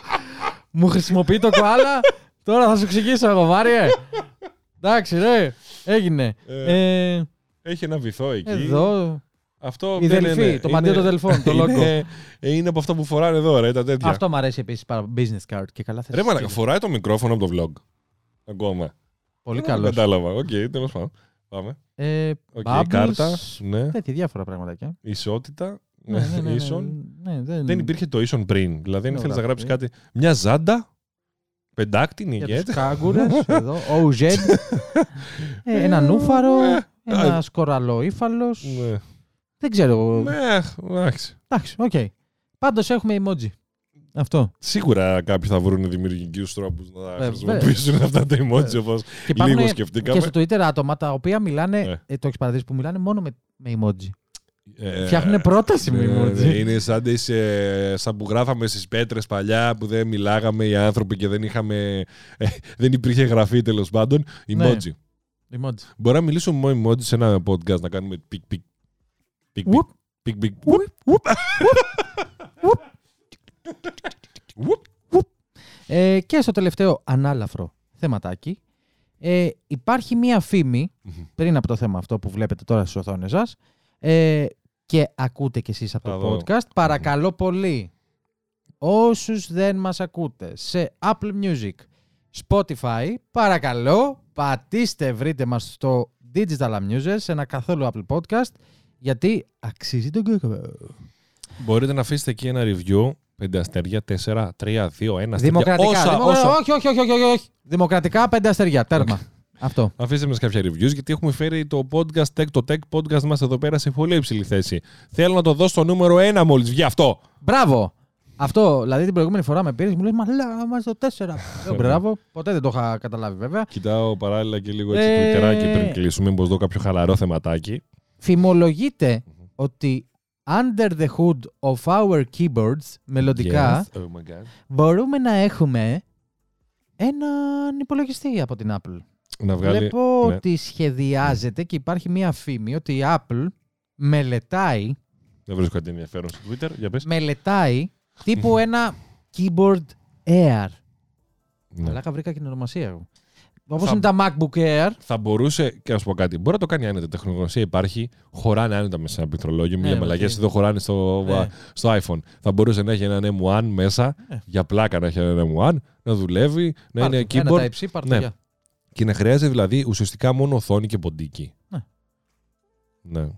S1: Μου χρησιμοποιεί το κοάλα. Τώρα θα σου εξηγήσω εγώ, Μάριε. Εντάξει, ρε. Έγινε.
S2: Ε,
S1: Ε,
S2: έχει ένα βυθό εκεί.
S1: εδώ.
S2: Αυτό
S1: Η
S2: δεν
S1: Δελφή,
S2: είναι-
S1: το μαντίο
S2: είναι-
S1: των Δελφών, το logo.
S2: Είναι, ε, είναι από αυτά που φοράνε εδώ, ρε, τα τέτοια.
S1: Αυτό μου αρέσει επίσης πάρα business card και καλά θες.
S2: Ρε, μαλάκα, φοράει το μικρόφωνο από το vlog. Ακόμα.
S1: Πολύ
S2: Δεν
S1: καλός.
S2: Κατάλαβα. Οκ, τέλος πάντων. Πάμε.
S1: Ε,
S2: Οκ,
S1: bubbles,
S2: κάρτα. Ναι.
S1: Τέτοια διάφορα πραγματάκια.
S2: Ισότητα.
S1: Ναι, ναι, ναι, ναι,
S2: Ίσον.
S1: ναι, δεν,
S2: Δεν υπήρχε το ίσον πριν. Δηλαδή, αν
S1: Δεν
S2: ήθελε να γράψεις
S1: γράφει.
S2: κάτι. Μια ζάντα. Πεντάκτινη
S1: Για
S2: ηγέτη.
S1: τους κάγκουρες, εδώ, OZ, ε, ένα νούφαρο,
S2: Ε,
S1: ένας κοραλλοϋφαλος.
S2: Ναι.
S1: Δεν ξέρω.
S2: Ναι, εντάξει.
S1: Εντάξει, οκ. Πάντως έχουμε emoji. Αυτό.
S2: Σίγουρα κάποιοι θα βρουν δημιουργικούς τρόπους να
S1: Βέβαια.
S2: χρησιμοποιήσουν αυτά τα emoji όπως
S1: Και υπάρχουν
S2: λίγο
S1: και
S2: σκεφτήκαμε.
S1: στο Twitter άτομα τα οποία μιλάνε,
S2: Ναι.
S1: ε, το έχεις παρατηρήσει που μιλάνε μόνο με, με emoji.
S2: Ε,
S1: Φτιάχνουν πρόταση με
S2: ναι,
S1: emoji.
S2: ναι, Είναι σαν, τις, ε, σαν που γράφαμε στις πέτρες παλιά που δεν μιλάγαμε οι άνθρωποι και δεν είχαμε. ε, δεν υπήρχε γραφή τέλος πάντων.
S1: Ναι.
S2: Emoji.
S1: Emoji.
S2: Μπορεί να μιλήσουμε με emoji σε ένα podcast να κάνουμε πικ πικ. Πικ πικ.
S1: Whoop.
S2: Πικ πικ.
S1: Ε, και στο τελευταίο ανάλαφρο θεματάκι, ε, υπάρχει μία φήμη,
S2: Μμμ.
S1: πριν από το θέμα αυτό που βλέπετε τώρα στις οθόνες σας, ε, και ακούτε κι εσείς από
S2: Θα
S1: το
S2: δω.
S1: podcast, παρακαλώ πολύ, όσους δεν μας ακούτε σε Apple Music, Spotify, παρακαλώ πατήστε, βρείτε μας στο Digital Amusers, σε ένα καθόλου Apple Podcast, γιατί αξίζει τον κόπο.
S2: Μπορείτε να αφήσετε εκεί ένα review. 5 αστέρια, 4, 3, 2, 1
S1: Δημοκρατικά.
S2: Όσα,
S1: Δημοκρα-
S2: όσα.
S1: Όχι, όχι, όχι, όχι, όχι, όχι. Δημοκρατικά πέντε αστεριά. Τέρμα. Αυτό.
S2: Αφήστε μας κάποια reviews γιατί έχουμε φέρει το podcast tech, το tech podcast μας εδώ πέρα σε πολύ υψηλή θέση. Θέλω να το δώσω στο νούμερο 1 μόλις βγει αυτό.
S1: Μπράβο. Αυτό, δηλαδή την προηγούμενη φορά με πήρες, μου λέει Μα λέω, είμαστε το 4. Λέω, Μπράβο, ποτέ δεν το είχα καταλάβει βέβαια.
S2: Κοιτάω παράλληλα και λίγο έτσι
S1: Ε,
S2: twitterάκι πριν κλείσουμε, μήπως δω κάποιο χαλαρό θεματάκι.
S1: Φημολογείται ότι under the hood of our keyboards, μελλοντικά,
S2: Yes. Oh my God.
S1: μπορούμε να έχουμε έναν υπολογιστή από την Apple.
S2: Να βγάλει...
S1: Βλέπω
S2: ναι.
S1: ότι σχεδιάζεται και υπάρχει μία φήμη ότι η Apple μελετάει
S2: Δεν βρίσκω κάτι ενδιαφέρον στο Twitter. Για πες.
S1: μελετάει τύπου ένα keyboard Air.
S2: Ναι.
S1: Αλλά βρήκα και την ονομασία εγώ. Όπως
S2: Θα-
S1: είναι τα MacBook Air.
S2: Θα μπορούσε, και να σου πω κάτι, μπορεί να το κάνει άνετα. Τεχνογνωσία υπάρχει, χωράνε άνετα μέσα σε ένα πληκτρολόγιο.
S1: Ναι,
S2: Μια
S1: οκ.
S2: μαλακία εδώ χωράνε στο,
S1: Ναι.
S2: στο iPhone. Θα μπορούσε να έχει έναν M1 μέσα,
S1: Ναι.
S2: για πλάκα να έχει έναν M1, να δουλεύει, να
S1: Πάρ'
S2: είναι
S1: το. Ένα
S2: keyboard
S1: Type-C, πάρ' το,
S2: Ναι.
S1: γεια.
S2: και να χρειάζεται δηλαδή ουσιαστικά μόνο οθόνη και ποντίκι.
S1: Ναι.
S2: Ναι.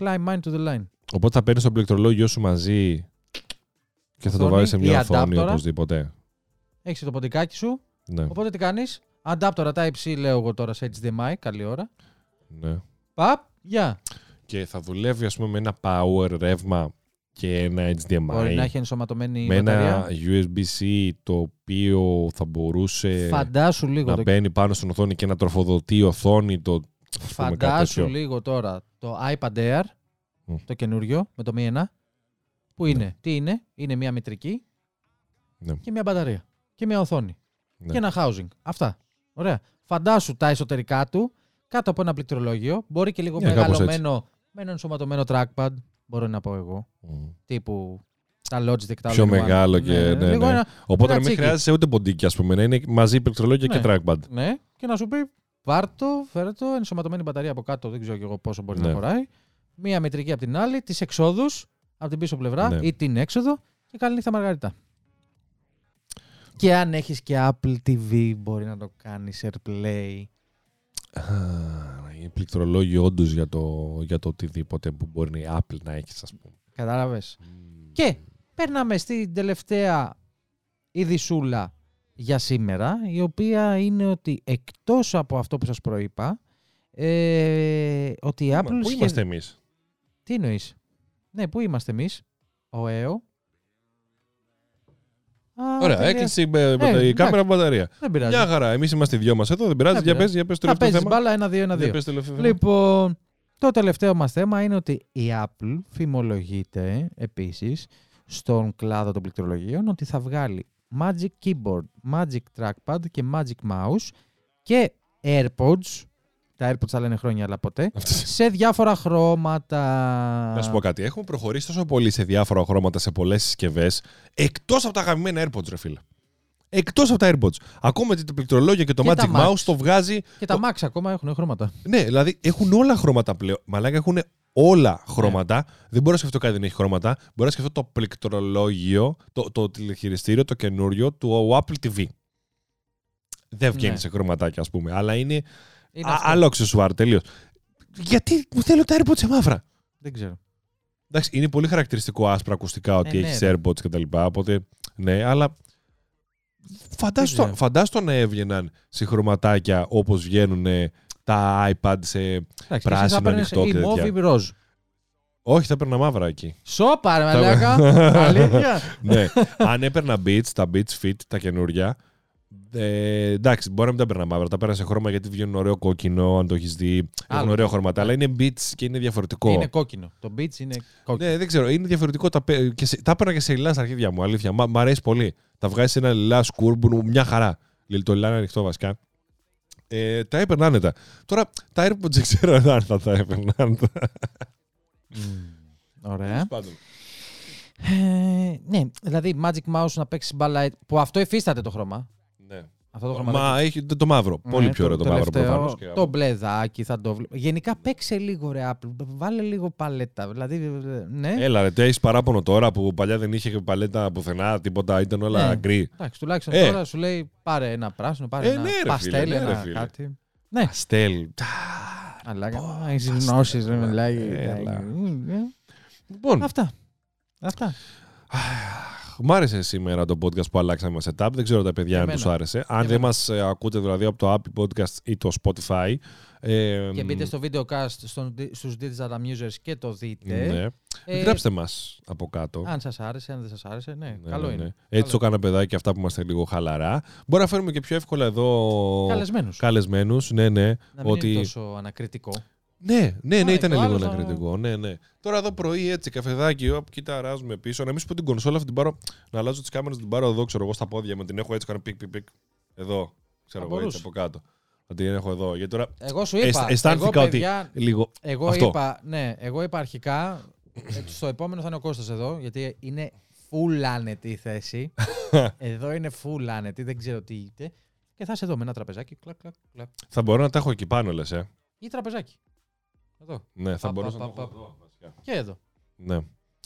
S1: Climb mine to the line.
S2: Οπότε θα παίρνεις το πληκτρολόγιο σου μαζί και θα το
S1: Οθόνη
S2: βάλεις σε
S1: ή
S2: μια οθόνη
S1: adapter.
S2: οπωσδήποτε.
S1: Έχεις το ποντικάκι σου.
S2: Ναι.
S1: Οπότε τι κάνεις; Adapter Type-C λέω εγώ τώρα σε HDMI. Καλή ώρα.
S2: ναι.
S1: Παπ, γεια.
S2: Και θα δουλεύει ας πούμε με ένα power ρεύμα και ένα HDMI.
S1: Μπορεί να έχει ενσωματωμένη
S2: με ένα
S1: μπαταρία.
S2: USB-C το οποίο θα μπορούσε
S1: Φαντάσου λίγο.
S2: να
S1: το...
S2: μπαίνει πάνω στην οθόνη και να τροφοδοτεί η οθόνη το. ας πούμε, κάτι
S1: Φαντάσου
S2: τέτοιο.
S1: λίγο τώρα το iPad Air,
S2: Μμ.
S1: το καινούριο, με το Mi 1. Που είναι, τι είναι, είναι μια μητρική
S2: Ναι.
S1: και μια μπαταρία. Και μια οθόνη.
S2: Ναι.
S1: Και ένα housing. Αυτά. Ωραία. Φαντάσου τα εσωτερικά του κάτω από ένα πληκτρολόγιο. Μπορεί και λίγο
S2: Ναι, κάπως
S1: μεγαλωμένο με ένα ενσωματωμένο trackpad. Μπορώ να πω εγώ.
S2: Μμ.
S1: Τύπου τα Logitech, τα
S2: Πιο
S1: all-in-one.
S2: μεγάλο και- ναι,
S1: λίγο
S2: ναι.
S1: ένα-
S2: Οπότε να μην
S1: τσίκι.
S2: χρειάζεσαι ούτε ποντίκι, ας πούμε, να είναι μαζί πληκτρολόγιο
S1: Ναι.
S2: και trackpad.
S1: Ναι, και να σου πει πάρ' το, φέρε το, ενσωματωμένη μπαταρία από κάτω, δεν ξέρω και εγώ πόσο μπορεί
S2: Ναι.
S1: να χωράει. Μία μετρική από την άλλη, τις εξόδους από την πίσω πλευρά
S2: Ναι.
S1: ή την έξοδο και καλή νύχτα Μαργαρίτα. Και αν έχεις και Apple TV μπορεί να το κάνεις AirPlay.
S2: Α, Είναι πληκτρολόγιο όντως για το, για το οτιδήποτε που μπορεί η Apple να έχεις, ας πούμε.
S1: Κατάλαβες.
S2: Μμ.
S1: Και περνάμε στην τελευταία ειδισούλα για σήμερα, η οποία είναι ότι εκτός από αυτό που σας προείπα, ε, ότι η
S2: Πού
S1: Apple...
S2: Πού
S1: σχε-
S2: είμαστε εμείς;
S1: Τι εννοείς; Ναι, πού είμαστε εμείς; Ο ΕΟ. Α,
S2: Ωραία,
S1: τελεία.
S2: έκλεισε με, με
S1: Ε,
S2: η
S1: εντάξει.
S2: κάμερα μπαταρία.
S1: Δεν πειράζει.
S2: Μια χαρά. Εμείς είμαστε οι δυο μας εδώ, δεν πειράζει.
S1: Δεν
S2: Για πε,
S1: πειράζει.
S2: για πες το
S1: Θα
S2: τελευταίο
S1: παίζεις
S2: θέμα.
S1: μπάλα ένα-δύο,
S2: Για
S1: ένα-δύο.
S2: πες το τελευταίο θέμα.
S1: Λοιπόν, το τελευταίο μας θέμα είναι ότι η Apple φημολογείται επίσης στον κλάδο των πληκτρολογίων ότι θα βγάλει Magic Keyboard, Magic Trackpad και Magic Mouse και AirPods, τα AirPods τα λένε χρόνια αλλά ποτέ, σε διάφορα χρώματα.
S2: Να σου πω κάτι. Έχουμε προχωρήσει τόσο πολύ σε διάφορα χρώματα σε πολλές συσκευές, εκτός από τα αγαπημένα AirPods, ρε φίλε. Εκτός από τα AirPods. Ακόμα και το πληκτρολόγιο και το
S1: Και τα
S2: Magic
S1: Max.
S2: Mouse το βγάζει.
S1: Και τα Max ακόμα έχουν χρώματα.
S2: Ναι, δηλαδή έχουν όλα χρώματα πλέον. Μαλάκα έχουν όλα
S1: Ναι.
S2: χρώματα. Δεν μπορώ να σκεφτώ κάτι δεν έχει χρώματα. Μπορώ να σκεφτώ το πληκτρολόγιο, το, το τηλεχειριστήριο, το καινούριο του Apple TV. Δεν βγαίνει
S1: Ναι.
S2: σε χρωματάκια, ας πούμε. Αλλά είναι,
S1: Είναι
S2: α,
S1: αυτό.
S2: Άλλο αξεσουάρ τελείως. Γιατί μου θέλω τα AirPods σε μαύρα;
S1: Δεν ξέρω.
S2: Εντάξει, είναι πολύ χαρακτηριστικό άσπρα ακουστικά ότι
S1: Ε, ναι,
S2: έχεις
S1: ρε.
S2: AirPods και τα λοιπά. Οπότε, ναι, αλλά φαντάσου
S1: ξέρω.
S2: το, φαντάσου το να έβγαιναν σε χρωματάκια όπως βγαίνουν ε, τα iPad σε...
S1: Εντάξει,
S2: Πράσινο,
S1: εσύ θα παίρνεις
S2: ανοιχτό
S1: ή
S2: και
S1: μόβ
S2: τέτοια.
S1: ή ροζ.
S2: Όχι, θα έπαιρνα μαύρα εκεί.
S1: Σόπα ρε
S2: Θα-
S1: μαλάκα. Αλήθεια.
S2: ναι. Αν έπαιρνα Beats, τα Beats Fit, τα καινούρια, ε, εντάξει, μπορεί να μην τα έπαιρνα μαύρα. Τα παίρνα σε χρώμα γιατί βγαίνουν ωραίο κόκκινο, αν το έχεις δει. Έχουν
S1: Άλλο.
S2: ωραίο χρώματα, αλλά είναι Beats και είναι διαφορετικό.
S1: Είναι κόκκινο. Το beach είναι κόκκινο.
S2: Ναι, δεν ξέρω. Είναι διαφορετικό. Τα, πε- και σε, τα έπαιρνα και σε λιλάς στα αρχίδια μου. Αλήθεια. Μ' μ' αρέσει πολύ. Τα βγάζει σε ένα λιλάς σκούρμπου, μια χαρά. Λι- Το λιλά είναι ανοιχτό βασικά. Ε, τα έπαιρνα άνετα. Τώρα τα AirPods δεν ξέρω αν θα τα έπαιρνα άνετα.
S1: Ωραία.
S2: Πάντων.
S1: Ε, ναι, δηλαδή Magic Mouse να παίξει μπάλα. Που αυτό υφίσταται το χρώμα.
S2: Ναι.
S1: Αυτό το χρώμα.
S2: Μα έχει το, το μαύρο.
S1: Ναι,
S2: πολύ πιο ωραίο το, μαύρο
S1: τελευταίο,
S2: προφανώς. και-
S1: Το μπλεδάκι θα το βλέπω. Γενικά παίξε λίγο ρε Apple. Βάλε λίγο παλέτα. Δηλαδή, ναι.
S2: Έλα, ρε, έχεις παράπονο τώρα που παλιά δεν είχε παλέτα πουθενά, τίποτα, ήταν όλα
S1: Ναι.
S2: γκρι.
S1: Εντάξει, τουλάχιστον
S2: Ε.
S1: τώρα σου λέει πάρε ένα πράσινο, πάρε
S2: Ε,
S1: ένα
S2: ναι, ρε
S1: παστέλ,
S2: φίλε, ναι, ρε
S1: ένα
S2: φίλε.
S1: κάτι. Ναι,
S2: Αστέλ.
S1: αλλά έχεις γνώσεις, δεν μιλάει.
S2: Έλα.
S1: Ε,
S2: Λοιπόν,
S1: Αυτά. Αυτά.
S2: Μ' άρεσε σήμερα το podcast που αλλάξαμε setup. Δεν ξέρω τα παιδιά αν
S1: Εμένα.
S2: τους άρεσε. Αν δεν μας ακούτε δηλαδή από το Apple Podcast ή το Spotify. Ε,
S1: Και μπείτε στο videocast στον, στους Digital Amusers και το δείτε.
S2: Ναι.
S1: Ε,
S2: Γράψτε μας από κάτω.
S1: Αν σας άρεσε, αν δεν σας άρεσε, ναι,
S2: Ναι,
S1: καλό
S2: ναι,
S1: είναι.
S2: ναι. Έτσι το κάνα παιδάκι αυτά που είμαστε λίγο χαλαρά. Μπορεί να φέρουμε και πιο εύκολα εδώ
S1: Καλεσμένους.
S2: καλεσμένους. Ναι, ναι.
S1: Να μην
S2: ότι...
S1: είναι τόσο ανακριτικό.
S2: Ναι, ναι, ναι,
S1: Α,
S2: ήταν
S1: και ο
S2: λίγο
S1: άλλος θα-
S2: ανακριτικό. Ναι, ναι. Τώρα εδώ πρωί έτσι, καφεδάκι, όπ, κοίτα, αράζουμε πίσω. Να μην σου πω την κονσόλα αυτή την πάρω, να αλλάζω τις κάμερες, την πάρω εδώ, ξέρω εγώ, στα πόδια μου. Την έχω έτσι, κάνω πικ, πικ, πικ. Εδώ, ξέρω
S1: Θα
S2: εγώ, έτσι
S1: μπορούσε.
S2: από κάτω. Ότι την έχω εδώ. Γιατί τώρα
S1: Εγώ σου
S2: αισθ-
S1: είπα,
S2: αισθάνθηκα
S1: εγώ,
S2: ότι
S1: παιδιά,
S2: λίγο.
S1: εγώ
S2: αυτό.
S1: είπα, ναι, εγώ είπα αρχικά, ε, στο επόμενο θα είναι ο Κώστας εδώ, γιατί είναι full άνετη η θέση. εδώ είναι full άνετη, δεν ξέρω τι είτε. και θα είσαι εδώ με ένα τραπεζάκι. Κλακ, κλακ, κλακ.
S2: Θα μπορώ να τα έχω εκεί πάνω, λες. Ε.
S1: Ή τραπεζάκι. Εδώ.
S2: Ναι, θα
S1: Πα,
S2: μπορούσα
S1: πα,
S2: να το
S1: πα,
S2: έχω
S1: πα.
S2: εδώ, βασικά.
S1: Και εδώ.
S2: Ναι.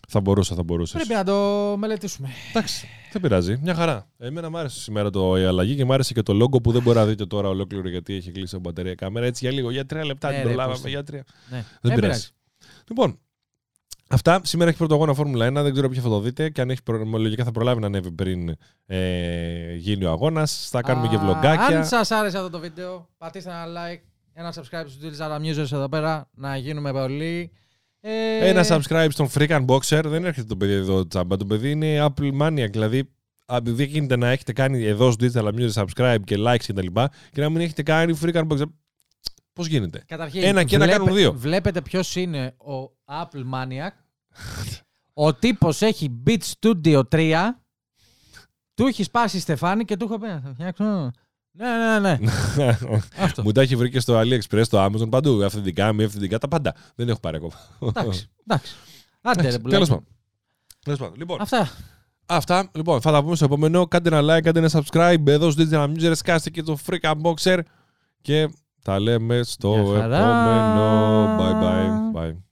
S2: Θα μπορούσα, θα μπορούσα.
S1: Πρέπει να το μελετήσουμε.
S2: Εντάξει, δεν πειράζει. Μια χαρά. Εμένα μου άρεσε σήμερα το, η αλλαγή και μου άρεσε και το logo που δεν μπορεί να δείτε τώρα ολόκληρο γιατί έχει κλείσει από μπαταρία κάμερα. Έτσι για λίγο, για τρία λεπτά
S1: Ναι,
S2: την
S1: ρε,
S2: προλάβαμε.
S1: πούστε.
S2: Για τρία.
S1: Ναι.
S2: Δεν
S1: Ε,
S2: πειράζει. Λοιπόν, αυτά. Σήμερα έχει πρωτογόνα Φόρμουλα 1. Δεν ξέρω ποιο θα το δείτε. Και αν έχει προ... λογικά θα προλάβει να ανέβει πριν ε, γίνει ο αγώνας. Θα κάνουμε και
S1: Α,
S2: βλογκάκια.
S1: Αν σας άρεσε αυτό το βίντεο, πατήστε ένα like, ένα subscribe στο Digital Zara Musers εδώ πέρα, να γίνουμε πολλοί. Ε,
S2: Ένα subscribe στον Freak Unboxer. Δεν έρχεται το παιδί εδώ τσάμπα. Το παιδί είναι Apple Maniac. Δηλαδή, επειδή γίνεται να έχετε κάνει εδώ στο Digital Music subscribe και likes κτλ. Και, και να μην έχετε κάνει Freak Unboxer. Πώς γίνεται;
S1: Καταρχήν,
S2: Ένα και ένα κάνουν δύο.
S1: Βλέπετε ποιος είναι ο Apple Maniac. ο τύπος έχει Beat Studio 3. Του έχει σπάσει η Στεφάνη και του έχω πει να θα φτιάξω. Ναι, ναι, ναι. Αυτό.
S2: Μου τα έχει βρει και στο AliExpress, στο Amazon, παντού. Αυθεντικά, μη αυθεντικά, τα πάντα. Δεν έχω πάρει ακόμα.
S1: Εντάξει. εντάξει. Άντε, ρε,
S2: Τέλος
S1: πουλάκι.
S2: πάντων. Τέλος πάντων. Λοιπόν,
S1: Αυτά.
S2: αυτά. Λοιπόν, θα τα πούμε στο επόμενο. Κάντε ένα like, κάντε ένα subscribe. Εδώ στο Digital Musers, κάστε και το Freak Unboxer. Και τα λέμε στο
S1: Γεια χαρά.
S2: επόμενο. Bye bye. bye.